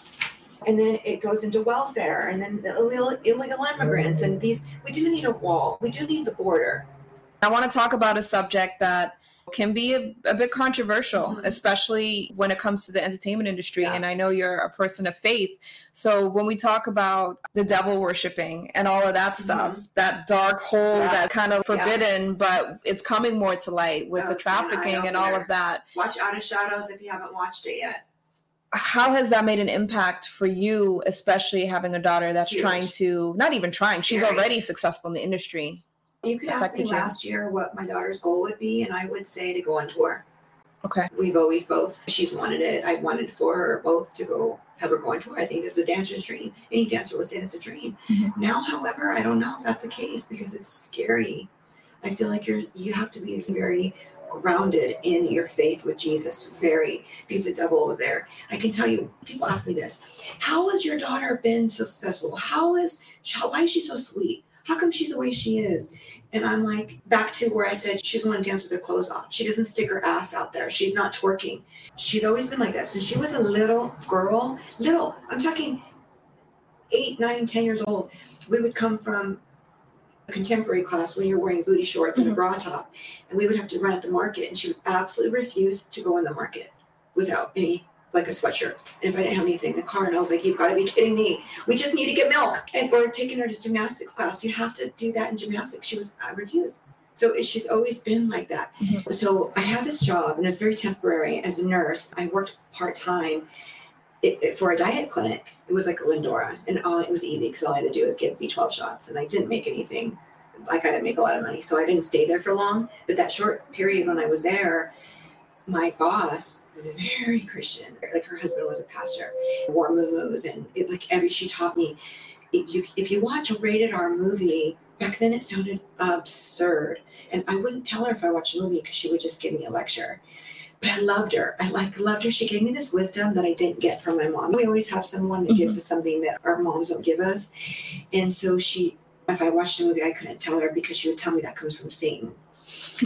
And then it goes into welfare and then the illegal, illegal immigrants. And these, we do need a wall. We do need the border. I want to talk about a subject that can be a, a bit controversial, Mhm. especially when it comes to the entertainment industry. Yeah. And I know you're a person of faith. So when we talk about the devil worshiping and all of that stuff, that dark hole Mm-hmm. Yeah. that's kind of Yeah. forbidden, but it's coming more to light with Oh, the trafficking and all of that. Watch Out of Shadows if you haven't watched it yet. How has that made an impact for you, especially having a daughter that's Huge. trying to, not even trying, she's already successful in the industry? You could ask me you? last year what my daughter's goal would be, and I would say to go on tour. Okay. We've always both, she's wanted it. I wanted for her both to go have her go on tour. I think that's a dancer's dream. Any dancer would say that's a dream. Mhm. Now, however, I don't know if that's the case because it's scary. I feel like you're you have to be very grounded in your faith with Jesus, very, because the devil was there. I can tell you, people ask me this How has your daughter been so successful? How is, how, why is she so sweet? How come she's the way she is? And I'm like, back to where I said she's want to dance with her clothes off. She doesn't stick her ass out there. She's not twerking. She's always been like that. Since she was a little girl, little, I'm talking eight, nine, ten years old, we would come from contemporary class when you're wearing booty shorts and a Mhm. bra top, and we would have to run at the market, and she would absolutely refuse to go in the market without any like a sweatshirt. And if I didn't have anything in the car, and I was like, "You've got to be kidding me! We just need to get milk." And we're taking her to gymnastics class. You have to do that in gymnastics. She was, I refuse. So she's always been like that. Mhm. So I had this job, and it's very temporary. As a nurse, I worked part time it, it- for a diet clinic. It was like a Lindora, and all it was easy because all I had to do was give B12 shots, and I didn't make anything. Like I didn't make a lot of money, so I didn't stay there for long. But that short period when I was there, my boss was very Christian. Like her husband was a pastor, wore muumuus, and it, like every she taught me, if you if you watch a rated R movie. Back then, it sounded absurd, and I wouldn't tell her if I watched a movie because she would just give me a lecture but I loved her. I like loved her. She gave me this wisdom that I didn't get from my mom. We always have someone that gives mm-hmm. us something that our moms don't give us. And so she, if I watched a movie, I couldn't tell her because she would tell me that comes from Satan.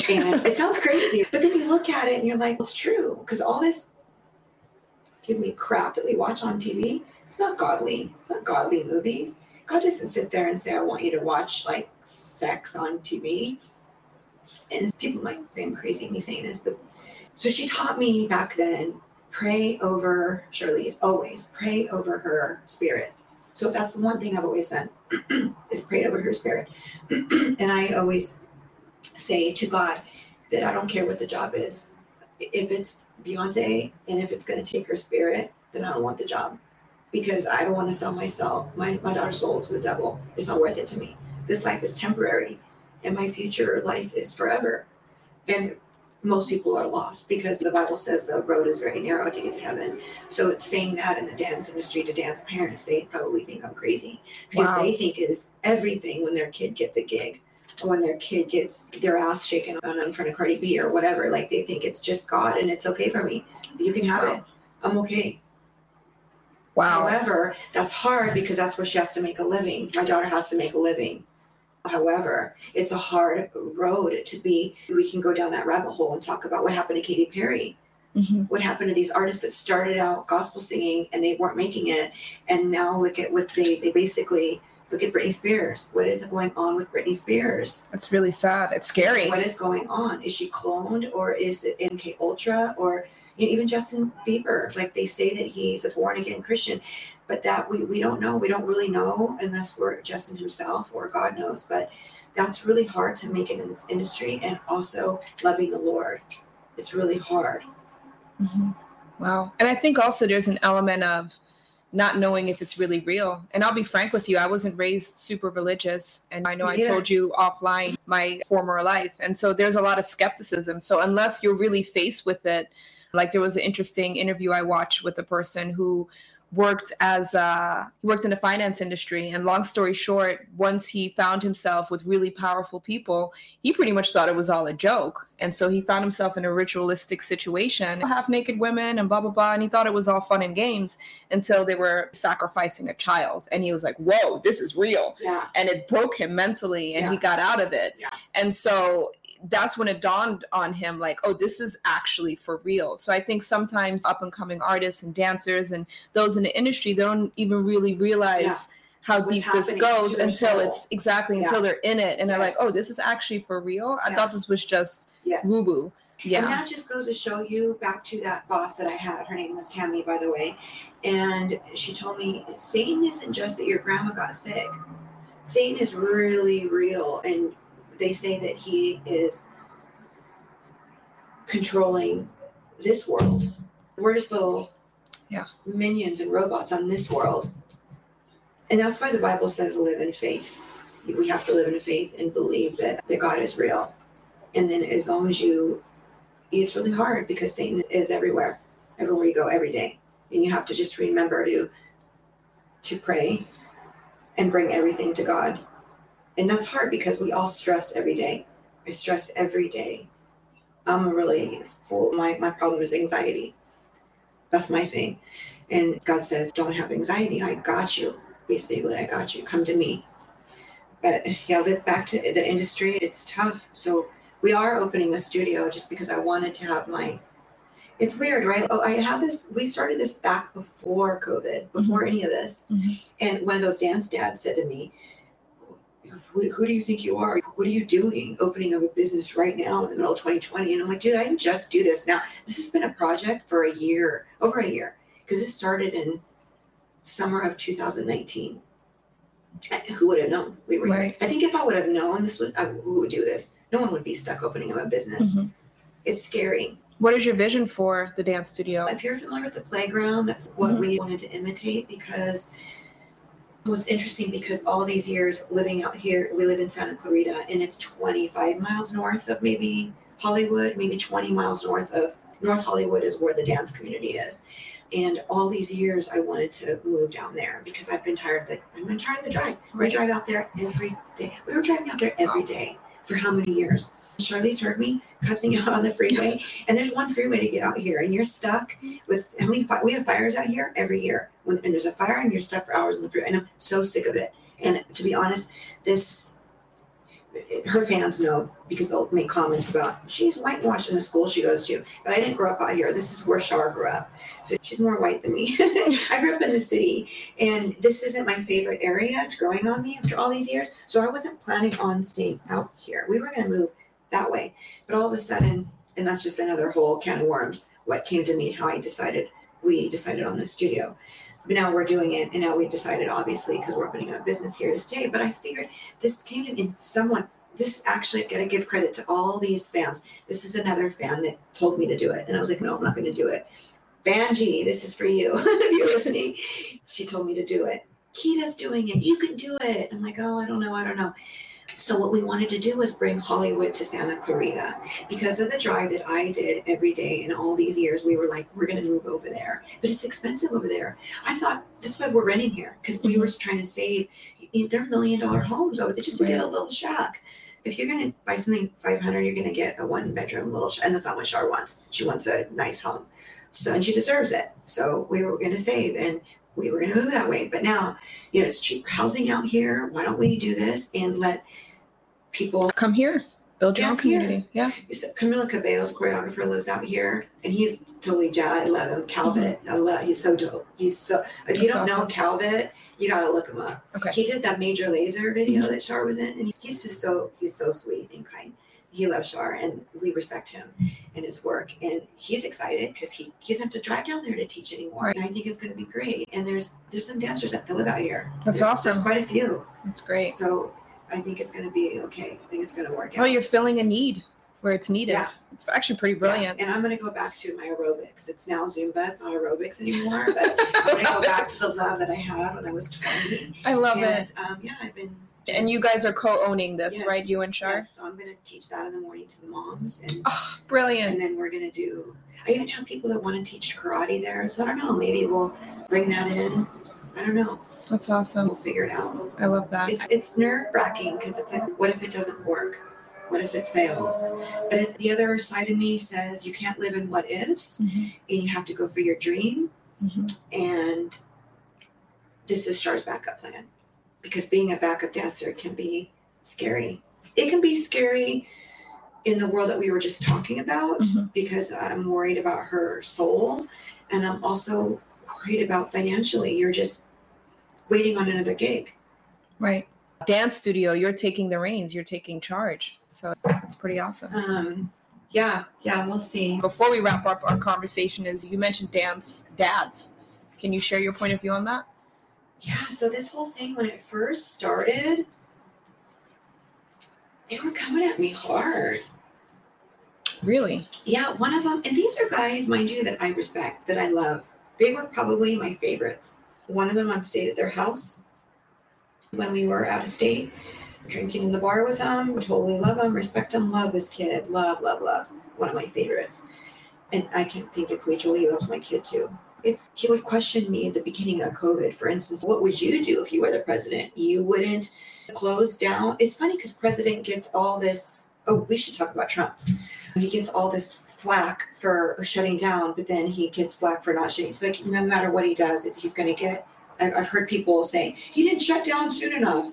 And it sounds crazy, but then you look at it and you're like, well, it's true. Because all this, excuse me, crap that we watch on TV, it's not godly. It's not godly movies. God doesn't sit there and say, I want you to watch like sex on TV. And people might think I'm crazy me saying this, but so she taught me back then pray over Shirley's always pray over her spirit. So that's one thing I've always done is prayed over her spirit. and I always say to God that I don't care what the job is. If it's Beyonce and if it's going to take her spirit, then I don't want the job because I don't want to sell myself, my, my daughter's soul to the devil. It's not worth it to me. This life is temporary and my future life is forever. And most people are lost because the Bible says the road is very narrow to get to heaven. So it's saying that in the dance industry to dance parents, they probably think I'm crazy because Wow. they think is everything when their kid gets a gig or when their kid gets their ass shaken on in front of Cardi B or whatever. Like they think it's just God and it's okay for me. You can have Wow. it. I'm okay. Wow. However, that's hard because that's where she has to make a living. My daughter has to make a living. However, it's a hard road to be. We can go down that rabbit hole and talk about what happened to Katy Perry. Mhm. What happened to these artists that started out gospel singing and they weren't making it, and now look at what they they basically look at Britney Spears. What is going on with Britney Spears? That's really sad. It's scary. What is going on? Is she cloned or is it MK Ultra or you know, even Justin Bieber? Like they say that he's a born again Christian, but that we, we don't know. We don't really know unless we're Justin himself or God knows. But that's really hard to make it in this industry and also loving the Lord. It's really hard. Mhm. Wow. And I think also there's an element of not knowing if it's really real. And I'll be frank with you, I wasn't raised super religious. And I know Me I told you offline my former life. And so there's a lot of skepticism. So unless you're really faced with it, like there was an interesting interview I watched with a person who worked as uh he worked in the finance industry and long story short once he found himself with really powerful people he pretty much thought it was all a joke. And so he found himself in a ritualistic situation half naked women and blah blah blah and he thought it was all fun and games until they were sacrificing a child. And he was like whoa this is real. Yeah. and it broke him mentally and he got out of it. Yeah. and so that's when it dawned on him like oh this is actually for real so i think sometimes up and coming artists and dancers and those in the industry they don't even really realize Yeah. how What's deep this goes until it's exactly Yeah. until they're in it and they're like oh this is actually for real i Yeah. thought this was just Yes. woo woo And yeah that just goes to show you back to that boss that I had. Her name was Tammy, by the way. And she told me Satan isn't just that your grandma got sick. Satan is really real. And they say that he is controlling this world. We're just little Yeah. minions and robots on this world. And that's why the Bible says live in faith. We have to live in faith and believe that, that God is real. And then as long as you it's really hard because Satan is, is everywhere, everywhere you go, every day. And you have to just remember to to pray and bring everything to God. And that's hard because we all stress every day. I stress every day. I'm really full. My my problem is anxiety. That's my thing. And God says, Don't have anxiety. I got you. Basically, I got you. Come to me. But yeah, live back to the industry. It's tough. So we are opening a studio just because I wanted to have my it's weird, right? Oh, I had this, we started this back before COVID, before any of this. Mhm. And one of those dance dads said to me, who, who do you think you are? What are you doing opening up a business right now in the middle of 2020? And I'm like, dude, I didn't just do this. Now, this has been a project for a year, over a year, because it started in summer of 2019. I- Who would have known we were? Right. I think if I would have known this would, I, who would do this? No one would be stuck opening up a business. Mhm. It's scary. What is your vision for the dance studio? If you're familiar with the playground, that's what Mhm. we wanted to imitate because well, it's interesting because all these years living out here, we live in Santa Clarita and it's 25 miles north of maybe Hollywood, maybe 20 miles north of North Hollywood is where the dance community is. And all these years I wanted to move down there because I've been tired of the I've been tired of the drive. We drive out there every day. We were driving out there every day for how many years? Charlize heard me cussing out on the freeway. And there's one freeway to get out here, and you're stuck with how many? Fi- we have fires out here every year. When and there's a fire, and you're stuck for hours on the freeway. And I'm so sick of it. And to be honest, this her fans know because they'll make comments about she's whitewashed in the school she goes to. But I didn't grow up out here. This is where Shar grew up, so she's more white than me. I grew up in the city, and this isn't my favorite area. It's growing on me after all these years. So I wasn't planning on staying out here. We were going to move that way. But all of a sudden, and that's just another whole can of worms, what came to me how I decided, we decided on this studio. But now we're doing it, and now we decided, obviously, because we're opening a business here to stay. But I figured this came to me, someone, this actually, got to give credit to all these fans. This is another fan that told me to do it. And I was like, no, I'm not going to do it. Banji, this is for you if you're listening. She told me to do it. Kita's doing it. You can do it. I'm like, oh, I don't know. I don't know. So what we wanted to do was bring Hollywood to Santa Clarita because of the drive that I did every day in all these years. We were like, we're going to move over there, but it's expensive over there. I thought that's why we're renting here because we were mm-hmm. trying to save. They're million dollar homes oh, over there just to get a little shack. If you're going to buy something 500, you're going to get a one bedroom little shack, and that's not what Char wants. She wants a nice home, so and she deserves it. So we were going to save and. We were going to move that way, but now, you know, it's cheaper housing out here. Why don't we do this and let people Come here, build your own Dance here. community. Yeah. so Camila Cabello's choreographer lives out here, and he's totally jazz. I love him. Calvit, mm-hmm. I love. He's so dope. He's so. If you don't know awesome. Calvit, you gotta look him up. Okay. He did that Major Lazer video mm-hmm. that Char was in, and he's just so he's so sweet and kind. He loves Shar, and we respect him and his work. And he's excited because he he doesn't have to drive down there to teach anymore. And I think it's going to be great. And there's there's some dancers that live out here. That's There's- awesome. There's quite a few. That's great. So I think it's going to be okay. I think it's going to work out. Oh, you're filling a need where it's needed. Yeah. It's actually pretty brilliant. Yeah, And I'm gonna go back to my aerobics. It's now Zumba. It's not aerobics anymore. But I'm gonna go back to the love that I had when I was 20. I love and, it. Um, yeah, I've been. And you guys are co-owning this, Yes. right? You and Char. Yes, so I'm gonna teach that in the morning to the moms, and Oh, brilliant. and then we're gonna do. I even have people that want to teach karate there. So I don't know. Maybe we'll bring that in. I don't know. That's awesome. We'll figure it out. I love that. It's it's nerve wracking because it's like, what if it doesn't work? What if it fails? But the other side of me says you can't live in what ifs, Mhm. and you have to go for your dream. Mhm. And this is Char's backup plan because being a backup dancer can be scary. It can be scary in the world that we were just talking about Mhm. because I'm worried about her soul and I'm also worried about financially. You're just waiting on another gig. Right. Dance studio, you're taking the reins, you're taking charge. So it's pretty awesome. Um, yeah, yeah, we'll see. Before we wrap up our conversation, is you mentioned dance dads. Can you share your point of view on that? Yeah, so this whole thing when it first started, they were coming at me hard. Really? Yeah, one of them, and these are guys, mind you, that I respect, that I love. They were probably my favorites. One of them, I stayed at their house when we were out of state, drinking in the bar with them. Totally love them, respect them, love this kid, love, love, love. One of my favorites. And I can think it's mutual. He loves my kid too. It's he would question me at the beginning of COVID, for instance, what would you do if you were the president? You wouldn't close down. It's funny because president gets all this. Oh, we should talk about Trump. he gets all this flack for shutting down, but then he gets flack for not shutting. It's like no matter what he does, he's going to get. I've heard people say he didn't shut down soon enough.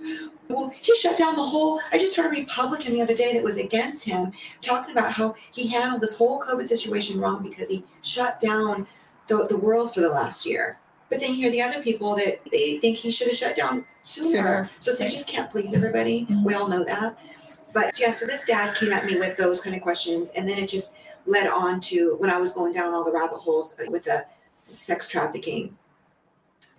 Well, he shut down the whole. I just heard a Republican the other day that was against him talking about how he handled this whole COVID situation wrong because he shut down the, the world for the last year. But then you hear the other people that they think he should have shut down sooner. sooner. So it's just can't please everybody. Mm-hmm. We all know that. But yeah, so this dad came at me with those kind of questions. And then it just led on to when I was going down all the rabbit holes with the sex trafficking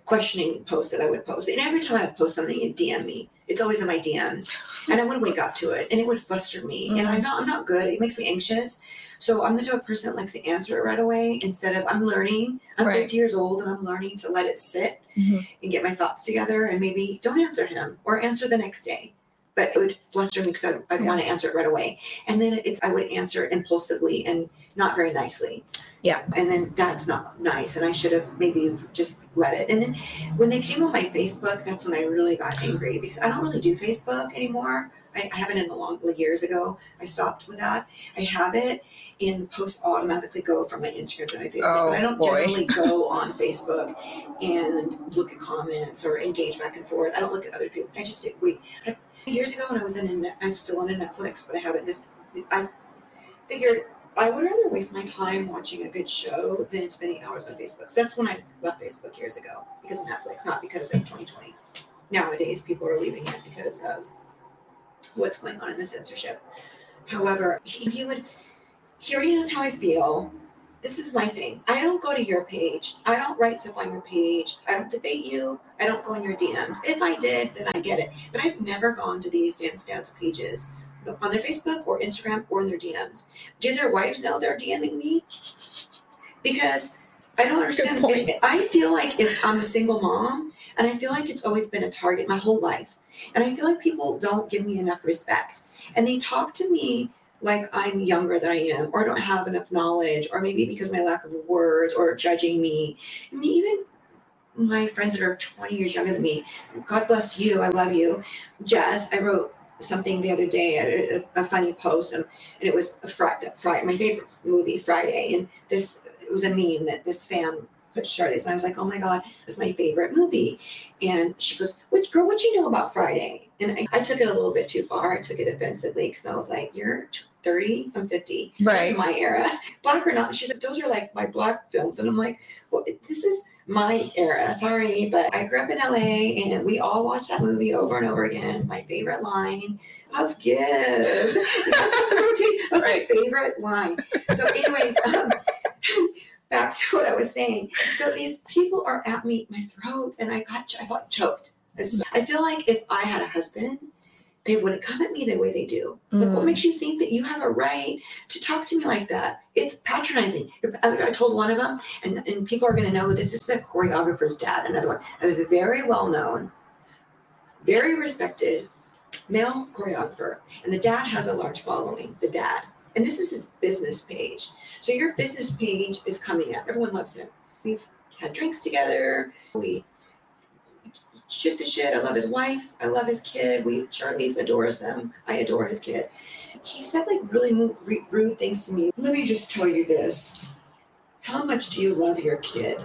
questioning posts that I would post. And every time I post something, it DM me. It's always in my DMs. And I wouldn't wake up to it and it would fluster me. Mm-hmm. And I'm not I'm not good. It makes me anxious. So I'm the type of person that likes to answer it right away instead of I'm learning. I'm right. 50 years old and I'm learning to let it sit mm-hmm. and get my thoughts together and maybe don't answer him or answer the next day but it would fluster me because I'd, I'd yeah. want to answer it right away. And then it's I would answer impulsively and not very nicely. Yeah. And then that's not nice. And I should have maybe just let it. And then when they came on my Facebook, that's when I really got angry because I don't really do Facebook anymore. I, I haven't in a long like years ago. I stopped with that. I have it and the posts automatically go from my Instagram to my Facebook. Oh, I don't boy. generally go on Facebook and look at comments or engage back and forth. I don't look at other people. I just wait. I, years ago when I was in, I'm still on a Netflix, but I haven't. This I figured I would rather waste my time watching a good show than spending hours on Facebook. So that's when I left Facebook years ago because of Netflix, not because of 2020. Nowadays, people are leaving it because of what's going on in the censorship. However, he, he would. He already knows how I feel this is my thing. I don't go to your page. I don't write stuff on your page. I don't debate you. I don't go in your DMs. If I did, then I get it. But I've never gone to these dance dance pages on their Facebook or Instagram or in their DMs. Do their wives know they're DMing me? Because I don't understand. I feel like if I'm a single mom, and I feel like it's always been a target my whole life, and I feel like people don't give me enough respect, and they talk to me like I'm younger than I am, or I don't have enough knowledge, or maybe because my lack of words, or judging me. I mean, even my friends that are 20 years younger than me, God bless you, I love you. Jess, I wrote something the other day, a, a, funny post, and, and it was a Friday, Friday, my favorite movie, Friday, and this it was a meme that this fan put Charlie's, and I was like, oh my god, it's my favorite movie, and she goes, "What girl? What you know about Friday?" And I, I took it a little bit too far. I took it offensively because I was like, "You're 30, I'm 50. Right. my era. Black or not. She's like, those are like my black films. And I'm like, well, this is my era. Sorry, but I grew up in LA and we all watched that movie over and over again. My favorite line of give. That's that was right. my favorite line. So, anyways, um, back to what I was saying. So these people are at me, my throat, and I got I felt choked. I feel like if I had a husband they wouldn't come at me the way they do. Mm. Like, what mm. makes you think that you have a right to talk to me like that? It's patronizing. I told one of them, and, and people are going to know this is a choreographer's dad, another one, a very well known, very respected male choreographer. And the dad has a large following, the dad. And this is his business page. So your business page is coming up. Everyone loves him. We've had drinks together. We shoot the shit. I love his wife. I love his kid. We Charlize adores them. I adore his kid. He said like really rude things to me. Let me just tell you this. How much do you love your kid?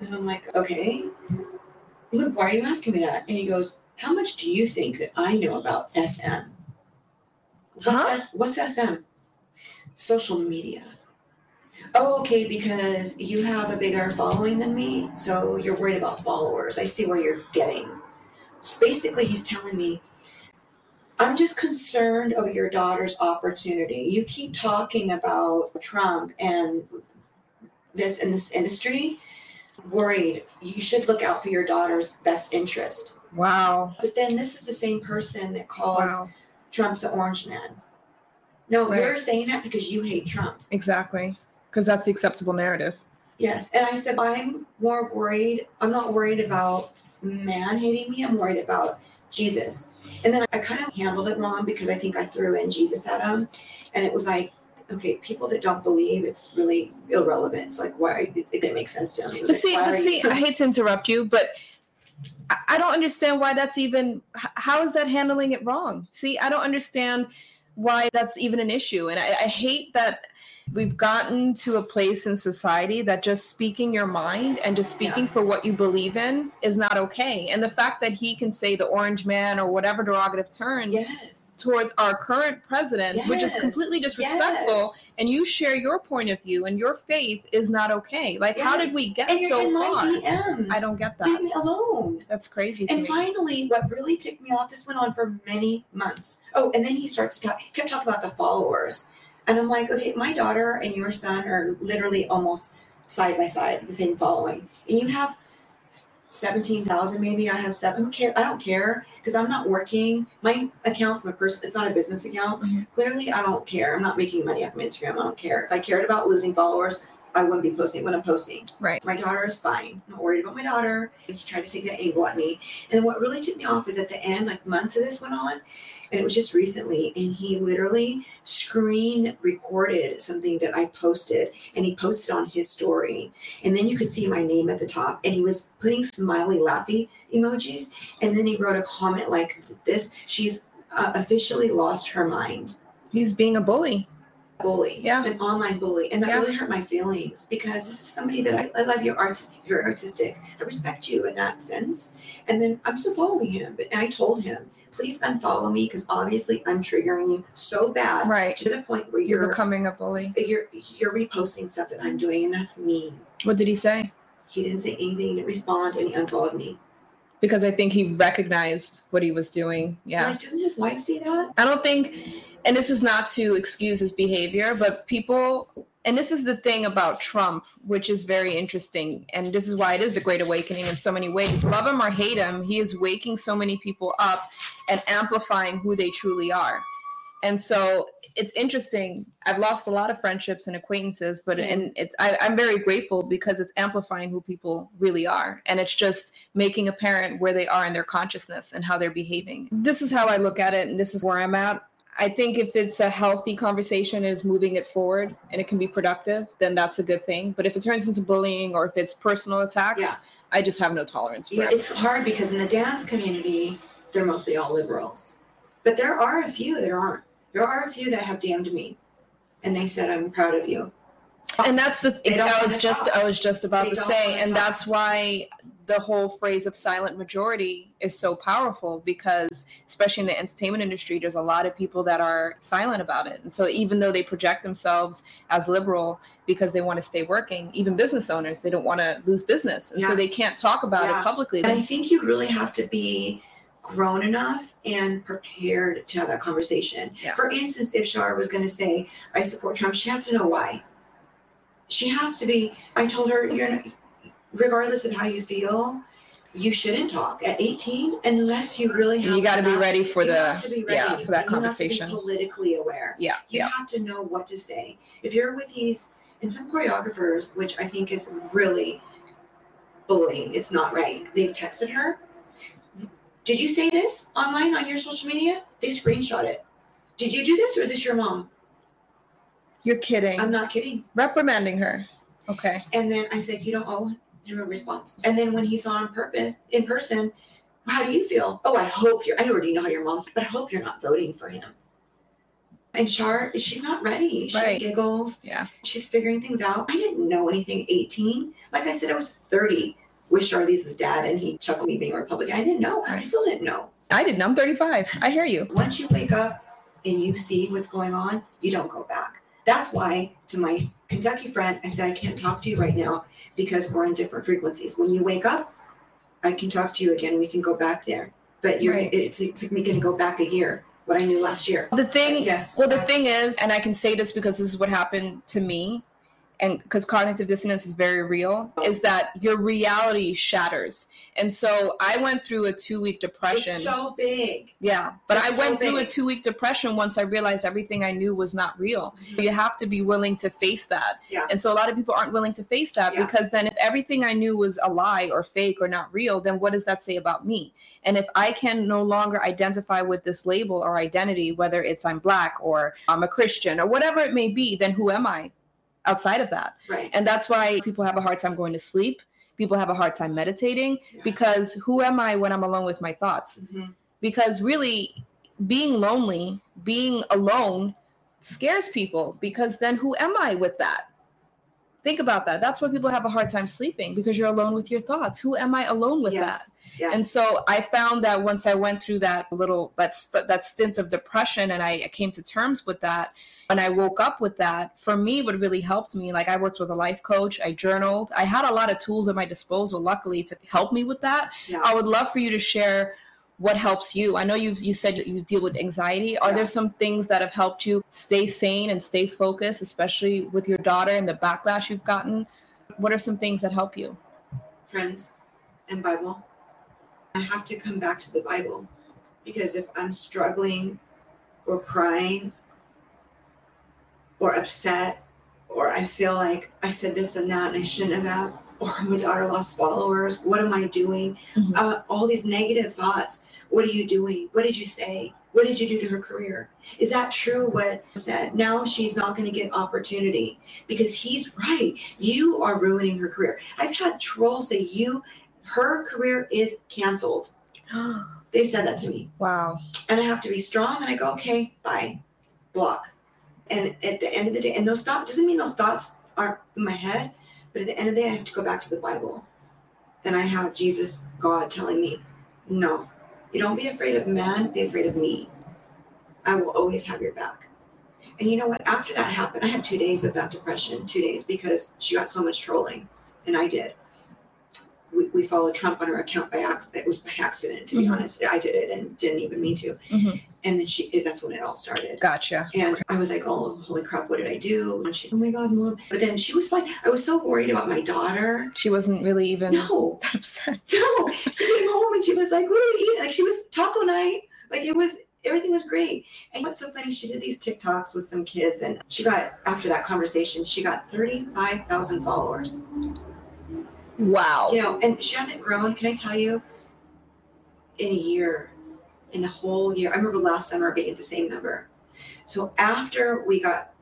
And I'm like, okay. Look, why are you asking me that? And he goes, How much do you think that I know about SM? What's, huh? S- what's SM? Social media. Oh, okay, because you have a bigger following than me, so you're worried about followers. I see where you're getting. So basically, he's telling me, I'm just concerned of your daughter's opportunity. You keep talking about Trump and this in this industry, worried. You should look out for your daughter's best interest. Wow. But then this is the same person that calls wow. Trump the orange man. No, right. you're saying that because you hate Trump. Exactly because that's the acceptable narrative. Yes. And I said, I'm more worried. I'm not worried about man hating me. I'm worried about Jesus. And then I kind of handled it wrong because I think I threw in Jesus at him. And it was like, okay, people that don't believe it's really irrelevant. It's like, why it didn't make sense to him. But like, see, but see, I hate to interrupt you, but I don't understand why that's even, how is that handling it wrong? See, I don't understand why that's even an issue. And I, I hate that we've gotten to a place in society that just speaking your mind and just speaking Yeah. for what you believe in is not okay. And the fact that he can say the orange man or whatever derogative term Yes. towards our current president, which is completely disrespectful, Yes. and you share your point of view and your faith is not okay. Like, how did we get And so far? my DMs. I don't get that. Leave me alone. That's crazy to And me. finally, what really ticked me off, this went on for many months. Oh, and then he starts to talk, kept talking about the followers. And I'm like, okay, my daughter and your son are literally almost side by side, the same following. And you have 17,000 maybe, I have seven. Who care? I don't care because I'm not working. My account, my person, it's not a business account. Mhm. Clearly, I don't care. I'm not making money off of Instagram. I don't care. If I cared about losing followers, I wouldn't be posting what I'm posting. Right. My daughter is fine. I'm not worried about my daughter. He tried to take that angle at me. And what really took me off is at the end, like months of this went on, and it was just recently, and he literally screen recorded something that I posted and he posted on his story. And then you could see my name at the top, and he was putting smiley, laughy emojis. And then he wrote a comment like this She's uh, officially lost her mind He's being a bully. Bully, Yeah. an online bully, and that Yeah. really hurt my feelings because this is somebody that I, I love. Your art, he's very artistic. I respect you in that sense. And then I'm still following him, but I told him, please unfollow me because obviously I'm triggering you so bad Right. to the point where You're you're becoming a bully. you're you're reposting stuff that I'm doing, and that's mean. What did he say? He didn't say anything, he didn't respond, and he unfollowed me. Because I think he recognized what he was doing. Yeah. Like, doesn't his wife see that? I don't think, and this is not to excuse his behavior, but people, and this is the thing about Trump, which is very interesting, and this is why it is the Great Awakening in so many ways. Love him or hate him, he is waking so many people up and amplifying who they truly are. And so it's interesting. I've lost a lot of friendships and acquaintances, but Same. and it's I, I'm very grateful because it's amplifying who people really are, and it's just making apparent where they are in their consciousness and how they're behaving. This is how I look at it, and this is where I'm at. I think if it's a healthy conversation and it's moving it forward and it can be productive, then that's a good thing. But if it turns into bullying or if it's personal attacks, Yeah. I just have no tolerance for it. it's hard because in the dance community, they're mostly all liberals. But there are a few that aren't. There are a few that have damned me. And they said, I'm proud of you. and that's the thing I was just talk. I was just about They to say, and talk. that's why the whole phrase of silent majority is so powerful because especially in the entertainment industry, there's a lot of people that are silent about it. And so even though they project themselves as liberal because they want to stay working, even business owners, they don't want to lose business. And Yeah. so they can't talk about Yeah. it publicly. And I think you really have to be grown enough and prepared to have that conversation. Yeah. For instance, if Shar was going to say, I support Trump, she has to know why. She has to be, I told her, you're not, regardless of how you feel, you shouldn't talk at 18 unless you really have you got to be ready for the have to be ready, yeah, for that you have to be conversation. politically aware. yeah, You yeah. have to know what to say. If you're with these and some choreographers, which I think is really bullying, it's not right. They've texted her. Did you say this online on your social media? They screenshot it. Did you do this or is this your mom? You're kidding. I'm not kidding. reprimanding her. Okay. And then I said, You don't owe him a response. And then when he saw in purpose in person, how do you feel? Oh, I hope you're I already know how your mom's, but I hope you're not voting for him. And Char, she's not ready. She Right. giggles. Yeah. She's figuring things out. I didn't know anything 18. Like I said, I was 30 with Charlize's dad, and he chuckled me being a Republican. I didn't know. I still didn't know. I didn't. I'm 35. I hear you. Once you wake up and you see what's going on, you don't go back. That's why, to my Kentucky friend, I said, I can't talk to you right now because we're in different frequencies. When you wake up, I can talk to you again. We can go back there. But you're, Right. it's, it's like me going to go back a year, what I knew last year. The thing Yes. Well, the thing is, and I can say this because this is what happened to me, and because cognitive dissonance is very real, oh. is that your reality shatters. And so I went through a two week depression. It's so big. yeah, but it's I so went through a two week depression once I realized everything I knew was not real. Mm-hmm. You have to be willing to face that. Yeah. And so a lot of people aren't willing to face that Yeah. because then if everything I knew was a lie or fake or not real, then what does that say about me? And if I can no longer identify with this label or identity, whether it's I'm black or I'm a Christian or whatever it may be, then who am I outside of that? Right. And that's why people have a hard time going to sleep. People have a hard time meditating Yeah. because who am I when I'm alone with my thoughts? Mhm. Because really, being lonely, being alone scares people because then who am I with that? Think about that. That's why people have a hard time sleeping because you're alone with your thoughts. Who am I alone with Yes, that? yes. And so I found that once I went through that little that st- that stint of depression and I came to terms with that and I woke up with that, for me what really helped me like I worked with a life coach, I journaled. I had a lot of tools at my disposal luckily to help me with that. yeah. I would love for you to share what helps you. I know you you said you deal with anxiety. Are Yeah. there some things that have helped you stay sane and stay focused, especially with your daughter and the backlash you've gotten? What are some things that help you? friends and Bible. I have to come back to the Bible because if I'm struggling or crying or upset or I feel like I said this and that and I shouldn't have, or my daughter lost followers, what am I doing? Mhm. Uh, all these negative thoughts. What are you doing? What did you say? What did you do to her career? Is that true what said? Now she's not going to get opportunity because he's right. You are ruining her career. I've had trolls say you her career is canceled. They've said that to me. wow. And I have to be strong and I go, okay, bye. Block. And at the end of the day, and those thoughts doesn't mean those thoughts aren't in my head, but at the end of the day, I have to go back to the Bible. And I have Jesus, God telling me, no, you don't be afraid of man, be afraid of me. I will always have your back. And you know what? After that happened, I had two days of that depression, two days, because she got so much trolling, and I did. We, we followed Trump on her account by accident. It was by accident, to be Mhm. honest. I did it and didn't even mean to. Mhm. And then she, it- that's when it all started. Gotcha. And I was like, oh, holy crap, what did I do? And she's, oh my God, mom. But then she was fine. I was so worried about my daughter. She wasn't really even No, that upset. no. She came home and she was like, what are we eating? Like, she was taco night. Like, it was, everything was great. And what's so funny, she did these TikToks with some kids, and she got, after that conversation, she got 35,000 followers. Wow. You know, and she hasn't grown, can I tell you, in a year, in the whole year. I remember last summer being at the same number. So after we got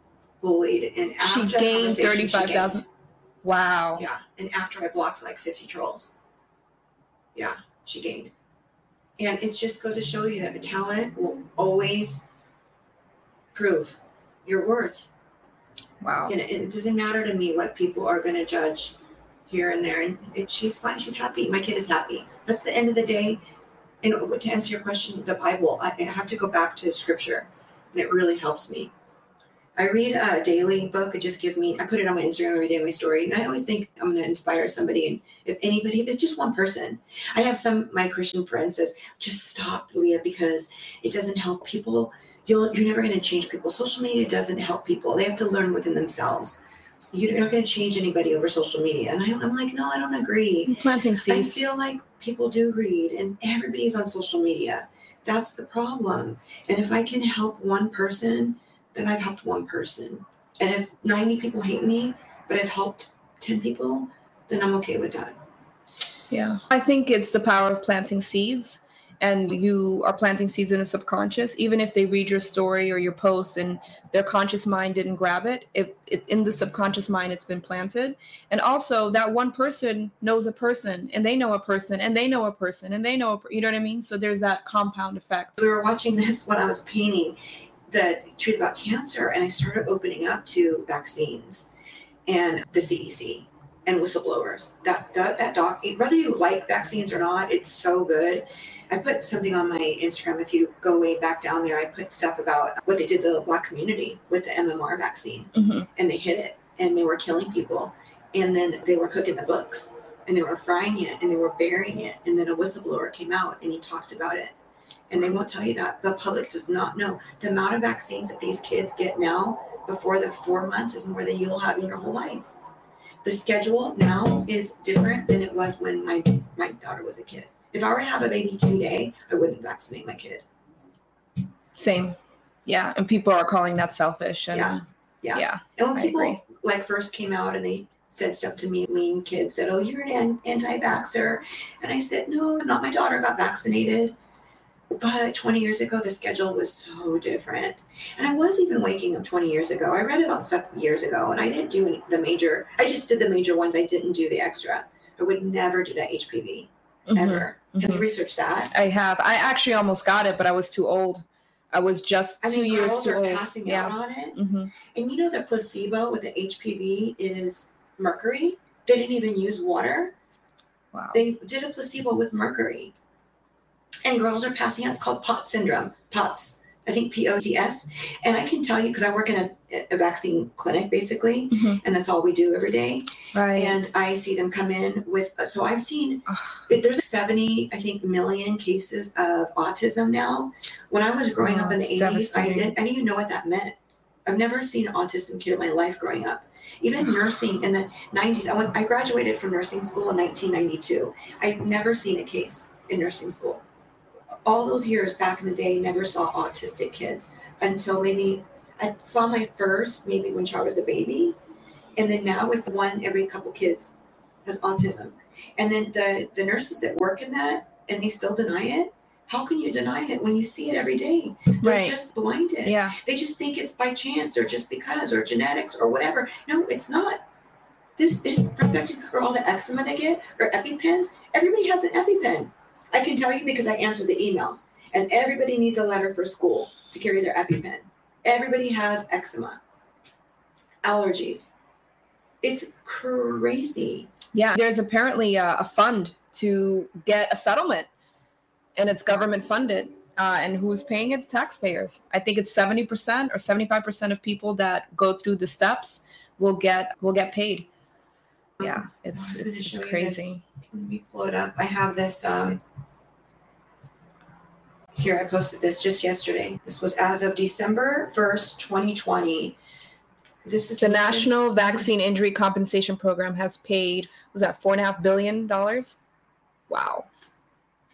bullied and She after that gained 35,000? Wow. Yeah. And after I blocked like 50 trolls. Yeah, she gained. And it just goes to show you that a talent will always prove your worth. Wow. And it, it doesn't matter to me what people are going to judge here and there. And she's fine. She's happy. My kid is happy. That's the end of the day. And to answer your question, the Bible, I, I have to go back to scripture, and it really helps me. I read a daily book. It just gives me, I put it on my Instagram every day, my story. And I always think I'm going to inspire somebody. And if anybody, if it's just one person, I have some, my Christian friend says, just stop, Leah, because it doesn't help people. You'll, you're never going to change people. Social media doesn't help people. They have to learn within themselves. You're not going to change anybody over social media. And I, I'm like, no, I don't agree. Planting seeds. I feel like people do read and everybody's on social media. That's the problem. And if I can help one person, then I've helped one person. And if 90 people hate me, but I've helped 10 people, then I'm okay with that. Yeah. I think it's the power of planting seeds. And you are planting seeds in the subconscious, even if they read your story or your post and their conscious mind didn't grab it, if it, in the subconscious mind it's been planted. And also, that one person knows a person, and they know a person, and they know a person, and they know a, you know what I mean. So there's that compound effect. We were watching this when I was painting the truth about cancer, and I started opening up to vaccines and the CDC and whistleblowers. That that, that doc, whether you like vaccines or not, it's so good. I put something on my Instagram. If you go way back down there, I put stuff about what they did to the black community with the MMR vaccine, Mhm. and they hit it, and they were killing people, and then they were cooking the books, and they were frying it, and they were burying it, and then a whistleblower came out and he talked about it and they won't tell you that. The public does not know the amount of vaccines that these kids get now before the four months is more than you'll have in your whole life. The schedule now is different than it was when my my daughter was a kid. If I were to have a baby today, I wouldn't vaccinate my kid. Same. Yeah. And people are calling that selfish. And Yeah. Yeah. yeah. And when I people agree. like first came out and they said stuff to me, mean kids said, "Oh, you're an an- anti-vaxxer," and I said, "No, not my daughter got vaccinated." But 20 years ago, the schedule was so different. And I was even waking up 20 years ago. I read about stuff years ago and I didn't do any, the major, I just did the major ones. I didn't do the extra. I would never do that HPV Mhm. ever. Have you Mhm. researched that? I have. I actually almost got it, but I was too old. I was just I two mean, years girls too are old. passing yeah. out on it. hmm And you know the placebo with the HPV is mercury. They didn't even use water. Wow. They did a placebo with mercury. And girls are passing out. It's called POTS syndrome. POTS. I think P O T S. And I can tell you because I work in a, a vaccine clinic basically, Mhm. and that's all we do every day. Right. And I see them come in with. So I've seen there's 70, I think, million cases of autism now. When I was growing Oh, up in the 80s, I didn't, I didn't even know what that meant. I've never seen an autistic kid in my life growing up. Even nursing in the 90s, I went. I graduated from nursing school in 1992. I've never seen a case in nursing school. All those years back in the day, never saw autistic kids until maybe I saw my first maybe when I was a baby, and then now it's one every couple kids has autism. And then the the nurses that work in that and they still deny it. How can you deny it when you see it every day? They're Right. just blinded. yeah. They just think it's by chance or just because or genetics or whatever. No, it's not. This is from vaccines or all the eczema they get or EpiPens. Everybody has an EpiPen. I can tell you because I answer the emails. And everybody needs a letter for school to carry their EpiPen. Everybody has eczema, allergies. It's crazy. Yeah. There's apparently a, a fund to get a settlement, and it's government funded. Uh, and who's paying it? The taxpayers. I think it's seventy percent or seventy-five percent of people that go through the steps will get will get paid. Yeah, it's was it's, it's crazy. Let me pull it up. I have this. Um, here, I posted this just yesterday. This was as of December 1st, 2020. This is The National Vaccine Injury Compensation Program has paid was that four and a half billion dollars? Wow,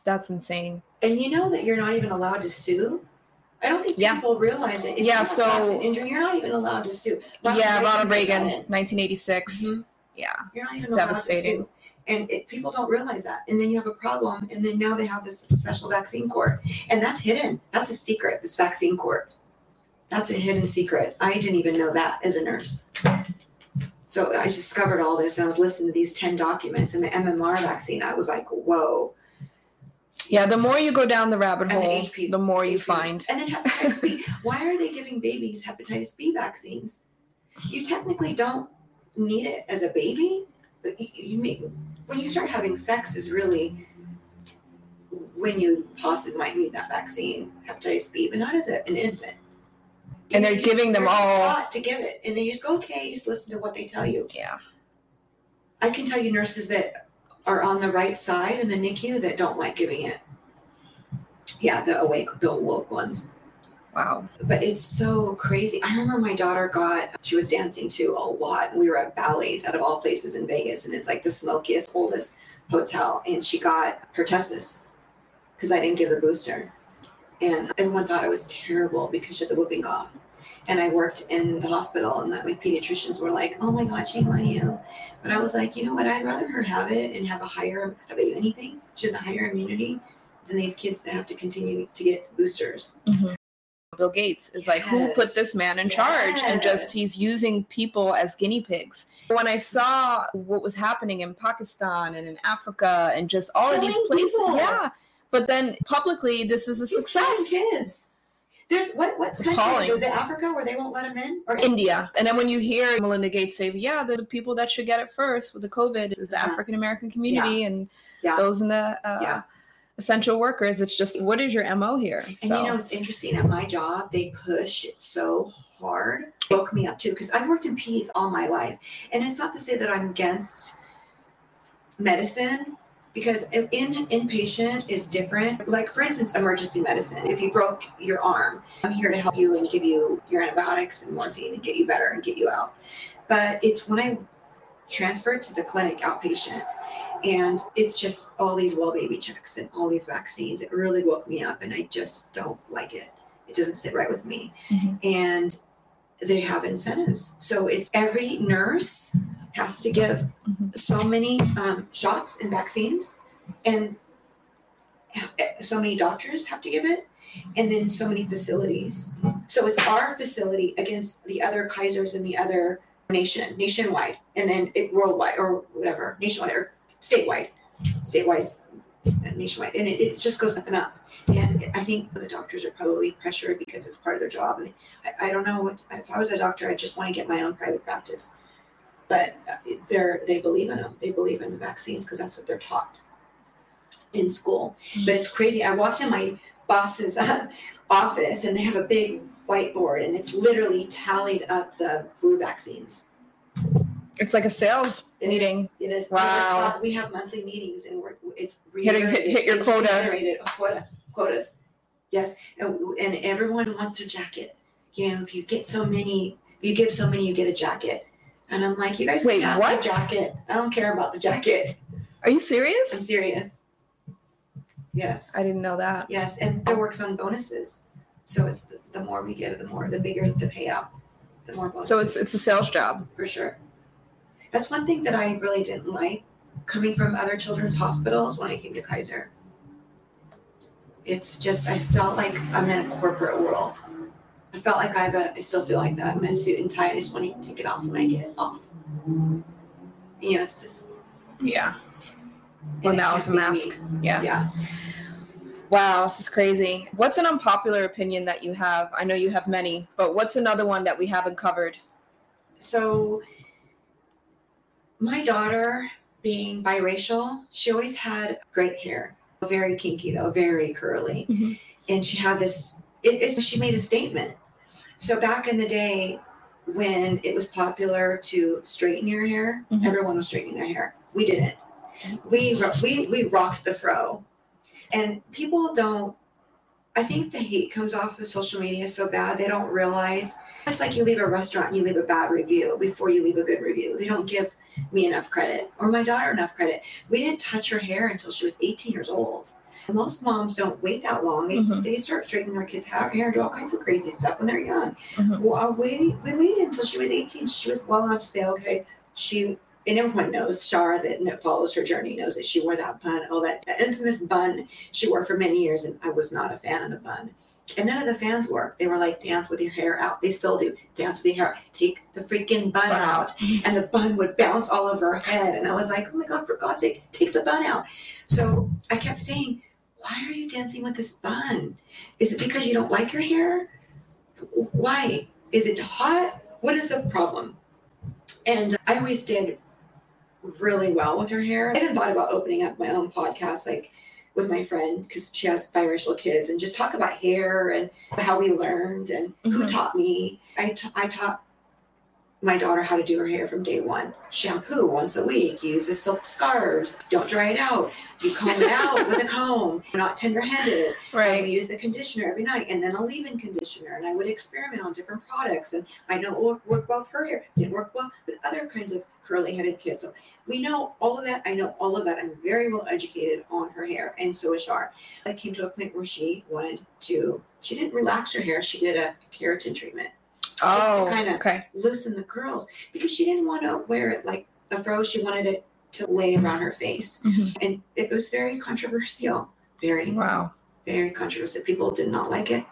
that's insane. And you know that you're not even allowed to sue? I don't think Yeah. people realize it. If Yeah, so- injury, you're not even allowed to sue. yeah, Ronald Reagan, that. 1986. Mhm. Yeah, You're not It's even allowed to devastating. sue. And it, people don't realize that. And then you have a problem. And then now they have this special vaccine court. And that's hidden. That's a secret, this vaccine court. That's a hidden secret. I didn't even know that as a nurse. So I discovered all this and I was listening to these 10 documents and the MMR vaccine. I was like, whoa. yeah. The more you go down the rabbit And the hole, HP the more you find. And then hepatitis B. Why are they giving babies hepatitis B vaccines? You technically don't need it as a baby. But you, you make, when you start having sex is really when you possibly might need that vaccine, hepatitis B, but not as a, an infant. And they're giving them all- to give it, and they just go, okay, just listen to what they tell you. Yeah, I can tell you nurses that are on the right side in the NICU that don't like giving it. Yeah, the awake, the awoke ones. Wow. But it's so crazy. I remember my daughter got, she was dancing to a lot. We were at Bally's out of all places in Vegas, and it's like the smokiest, oldest hotel. And she got pertussis because I didn't give the booster. And everyone thought I was terrible because she had the whooping cough. And I worked in the hospital, and that my pediatricians were like, "Oh my God, shame on you." But I was like, you know what? I'd rather her have it and have a higher, have it anything. She has a higher immunity than these kids that have to continue to get boosters. Mm-hmm. Bill Gates is like, who put this man in charge? And just he's using people as guinea pigs. When I saw what was happening in Pakistan and in Africa and just all of these places, people. yeah. But then publicly, this is a He's success. kids. There's what what It's country appalling. is, it Africa where they won't let them in? Or India. And then when you hear Melinda Gates say, yeah, the people that should get it first with the COVID is the. African American community and Yeah. those in the uh, Yeah. Essential workers, it's just, what is your MO here? And you know it's interesting at my job they push it so hard. Woke me up too because I've worked in peds all my life, and it's not to say that I'm against medicine because in in- inpatient is different. Like for instance, emergency medicine. If you broke your arm, I'm here to help you and give you your antibiotics and morphine and get you better and get you out. But it's when I transferred to the clinic outpatient and it's just all these well baby checks and all these vaccines. It really woke me up and i just don't like it. It doesn't sit right with me. Mhm. and they have incentives. So it's every nurse has to give Mhm. so many um, shots and vaccines. And so many doctors have to give it. And then so many facilities. So it's our facility against the other kaisers and the other nation nationwide. And then it worldwide or whatever nationwide or statewide statewide nationwide, and it, it just goes up and up. And I think the doctors are probably pressured because it's part of their job. And I, I don't know what, if I was a doctor, I'd just want to get my own private practice. But uh, they're they believe in them. They believe in the vaccines because that's what they're taught in school. But it's crazy. I walked in my boss's uh, office and they have a big whiteboard and it's literally tallied up the flu vaccines. It's like a sales It is- meeting. It is. Wow. We have monthly meetings and we're, it's. Hit- hit- hit your it's quota. reiterated, a quota, quotas. Yes, and, and everyone wants a jacket. You know, if you get so many, if you give so many, you get a jacket. And I'm like, you guys Wait, can have what? the jacket. I don't care about the jacket. Are you serious? I'm serious? serious. Yes, I didn't know that. yes, and it works on bonuses. So it's the, the more we give, the more, the bigger the payout, the more bonuses. So it's it's a sales job. for sure. That's one thing that I really didn't like coming from other children's hospitals when I came to Kaiser. It's just I felt like I'm in a corporate world. I felt like I have a I still feel like that. I'm in a suit and tie. I just want to take it off when I get off. You know, it's just Yeah. and Well, now with a be me. mask. Yeah. Yeah. Wow, this is crazy. What's an unpopular opinion that you have? I know you have many, but what's another one that we haven't covered? so my daughter being biracial she always had great hair very kinky though very curly. Mhm. and she had this it, it's she made a statement. So back in the day when it was popular to straighten your hair Mhm. everyone was straightening their hair. We didn't. We we we rocked the fro. And people don't i think the hate comes off of social media so bad they don't realize it's like you leave a restaurant and you leave a bad review before you leave a good review. They don't give me enough credit or my daughter enough credit we didn't touch her hair until she was 18 years old most moms don't wait that long they, Mhm. they start straightening their kids hair, hair and do all kinds of crazy stuff when they're young Mhm. well uh, we, we waited until she was 18 she was well enough to say okay she and everyone knows Shara that follows her journey knows that she wore that bun, oh that, that infamous bun she wore for many years, and I was not a fan of the bun. And none of the fans were. They were like, dance with your hair out. They still do. Dance with your hair out. Take the freaking bun out. And the bun would bounce all over her head. And I was like, oh my God, for God's sake, take the bun out. So I kept saying, why are you dancing with this bun? Is it because you don't like your hair? Why? Is it hot? What is the problem? And I always did really well with her hair. I even thought about opening up my own podcast, like with my friend, because she has biracial kids, and just talk about hair and how we learned and who Mhm. taught me. I I taught my daughter how to do her hair from day one. Shampoo once a week. Use the silk scarves. Don't dry it out. You comb it out with a comb. Not tender-handed. And we Right. use the conditioner every night and then a leave-in conditioner. And I would experiment on different products. And I know it worked well with her hair. Didn't work well with other kinds of curly-headed kids. So we know all of that. I know all of that. I'm very well educated on her hair. And so is Shar. I came to a point where she wanted to, she didn't relax her hair. She did a keratin treatment. To Oh, kinda- okay. Loosen the curls because she didn't want to wear it like a fro. She wanted it to lay around her face. Mhm. And it was very controversial. Very Wow. very controversial. People did not like it.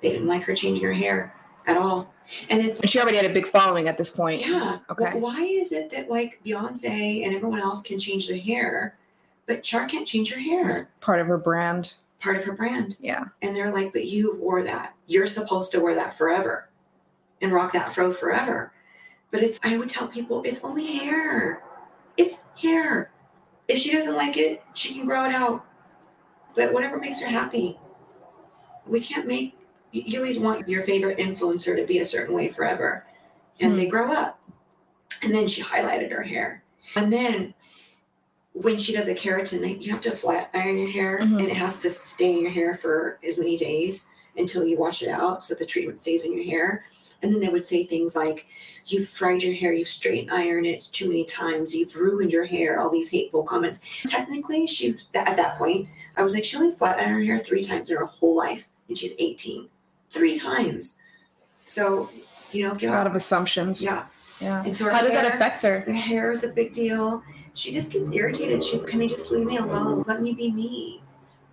They didn't like her changing her hair at all. And it's And she already had a big following at this point. yeah. Okay. wh- Why is it that like Beyonce and everyone else can change their hair, but Char can't change her It's hair? part of her brand. Part of her brand. Yeah. And they're like, but you wore that. You're supposed to wear that forever and rock that fro forever. But it's I would tell people it's only hair. It's hair. If she doesn't like it, she can grow it out. But whatever makes her happy. We can't make you always want your favorite influencer to be a certain way forever. And they grow up. And then she highlighted her hair. And then when she does a keratin, they, you have to flat iron your hair Mhm. and it has to stay in your hair for as many days until you wash it out so the treatment stays in your hair. And then they would say things like, You've fried your hair, you've straightened ironed it too many times, you've ruined your hair, all these hateful comments. Technically, she was at that point, I was like, She only flat ironed her hair three times in her whole life, and she's 18. Three times. So, you know, get A lot of assumptions. Yeah. Yeah. And so How did that affect her? Her hair is a big deal. She just gets irritated. She's, can they just leave me alone? Let me be me.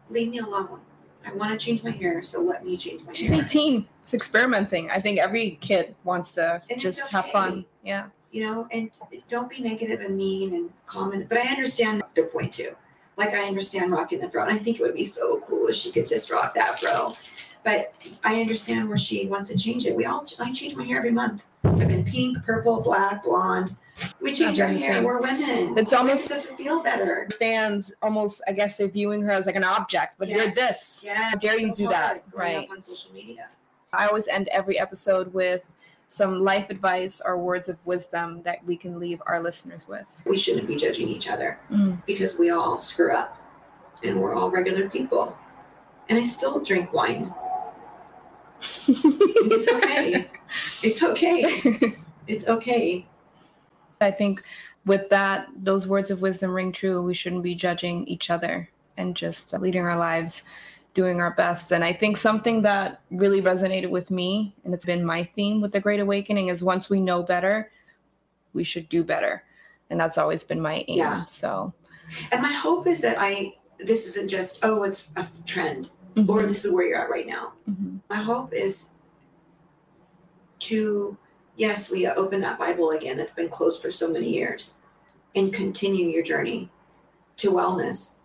Leave me alone. I want to change my hair, so let me change my She's hair. 18. It's experimenting. I think every kid wants to And just have fun. Yeah. You know, and don't be negative and mean and comment. But I understand their point too. Like I understand rocking the fro, and I think it would be so cool if she could just rock that fro. But I understand where she wants to change it. We all I change my hair every month. I've been pink, purple, black, blonde. We change our hair. We're women. It's almost doesn't feel better. Fans almost, I guess, they're viewing her as like an object, but yes. you're this. Yes. How dare you so do that? Right. on social media. I always end every episode with some life advice or words of wisdom that we can leave our listeners with. We shouldn't be judging each other mm. because we all screw up and we're all regular people. And I still drink wine. it's okay. It's okay. It's okay. I think with that, those words of wisdom ring true. We shouldn't be judging each other and just leading our lives doing our best. And I think something that really resonated with me, and it's been my theme with the Great Awakening, is once we know better, we should do better. And that's always been my aim. Yeah. So, and my hope is that I, this isn't just, oh, it's a trend mm-hmm. or this is where you're at right now. Mm-hmm. My hope is to, yes, Leah, open that Bible again that's been closed for so many years and continue your journey to wellness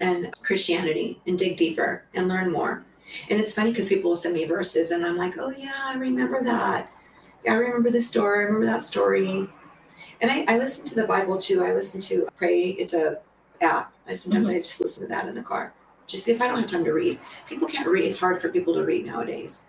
and Christianity and dig deeper and learn more. And it's funny because people will send me verses and I'm like, oh, yeah, I remember that. Yeah, I remember this story. I remember that story. And I, I listen to the Bible too. I listen to Pray. It's a app. I sometimes mm-hmm. I just listen to that in the car. Just if I don't have time to read. People can't read. It's hard for people to read nowadays.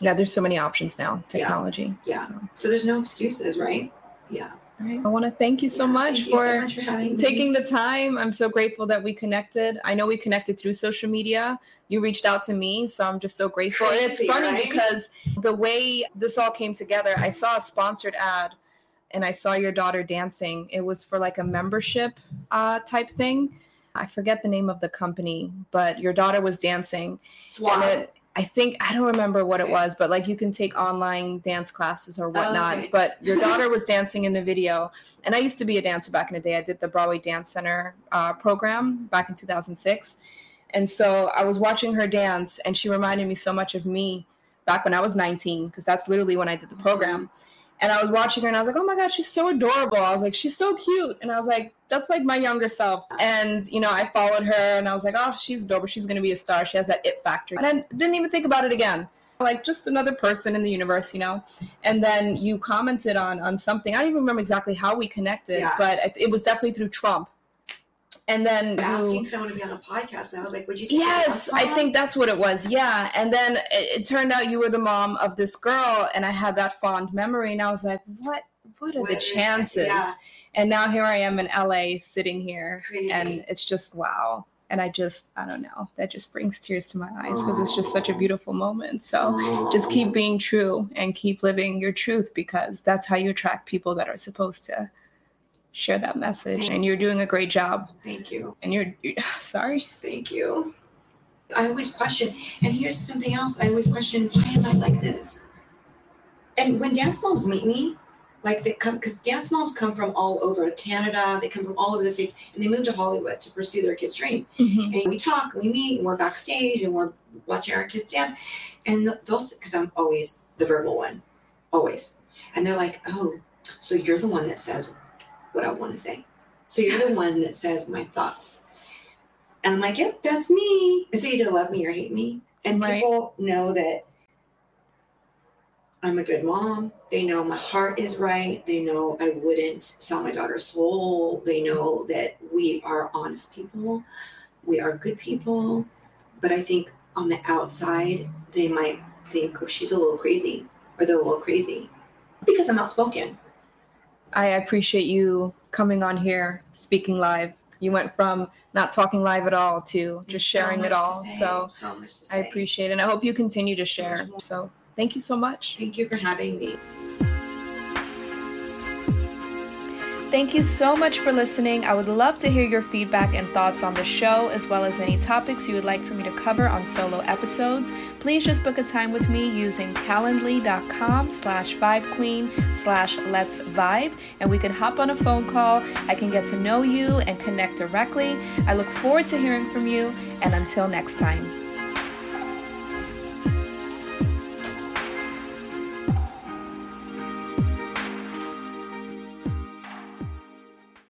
Yeah, there's so many options now, technology. Yeah. yeah. So. so there's no excuses, right? Yeah. Right. I want to thank you so yeah, much for, so much for taking the time. I'm so grateful that we connected. I know we connected through social media. You reached out to me, so I'm just so grateful. Crazy, and it's funny right? because the way this all came together, I saw a sponsored ad and I saw your daughter dancing. It was for like a membership uh, type thing. I forget the name of the company, but your daughter was dancing. Swap. It, I think I don't remember what it was, but like you can take online dance classes or whatnot. Okay. But your daughter was dancing in the video, and I used to be a dancer back in the day. I did the Broadway Dance Center uh, program back in 2006, and so I was watching her dance, and she reminded me so much of me back when I was 19, because that's literally when I did the program. Mm-hmm and I was watching her and I was like, oh my God, she's so adorable. I was like, she's so cute. And I was like, that's like my younger self. And, you know, I followed her and I was like, oh, she's adorable. She's going to be a star. She has that it factor. And I didn't even think about it again. Like just another person in the universe, you know? And then you commented on on something. I don't even remember exactly how we connected, yeah. but it was definitely through Trump and then asking someone to be on a podcast and i was like would you yes i think that's what it was yeah and then it, it, turned out you were the mom of this girl and i had that fond memory and i was like what what are what the chances yeah. and now here i am in la sitting here Crazy. and it's just wow and i just i don't know that just brings tears to my eyes because it's just such a oh. beautiful moment so oh. just keep being true and keep living your truth because that's how you attract people that are supposed to share that message. Thank and you're doing a great job. Thank you. And you're, you're sorry. Thank you. I always question, and here's something else. I always question, why am I like this? And when dance moms meet me, like they come because dance moms come from all over Canada, they come from all over the states, and they move to Hollywood to pursue their kids' dream. Mm-hmm. And we talk, we meet, and we're backstage, and we're watching our kids dance. And they'll because I'm always the verbal one, always. And they're like, "Oh, so you're the one that says what I want to say. So you're the one that says my thoughts. And I'm like, yep, that's me. It's either love me or hate me. And right. people know that I'm a good mom. They know my heart is right. They know I wouldn't sell my daughter's soul. They know that we are honest people. We are good people. But I think on the outside, they might think, oh, she's a little crazy, or they're a little crazy because I'm outspoken. I appreciate you coming on here, speaking live. You went from not talking live at all to just sharing it all. So, so I appreciate it. And I hope you continue to share. So thank you so much. Thank you for having me. Thank you so much for listening. I would love to hear your feedback and thoughts on the show, as well as any topics you would like for me to cover on solo episodes. Please just book a time with me using calendly.com slash vibequeen slash let's vibe, and we can hop on a phone call. I can get to know you and connect directly. I look forward to hearing from you, and until next time.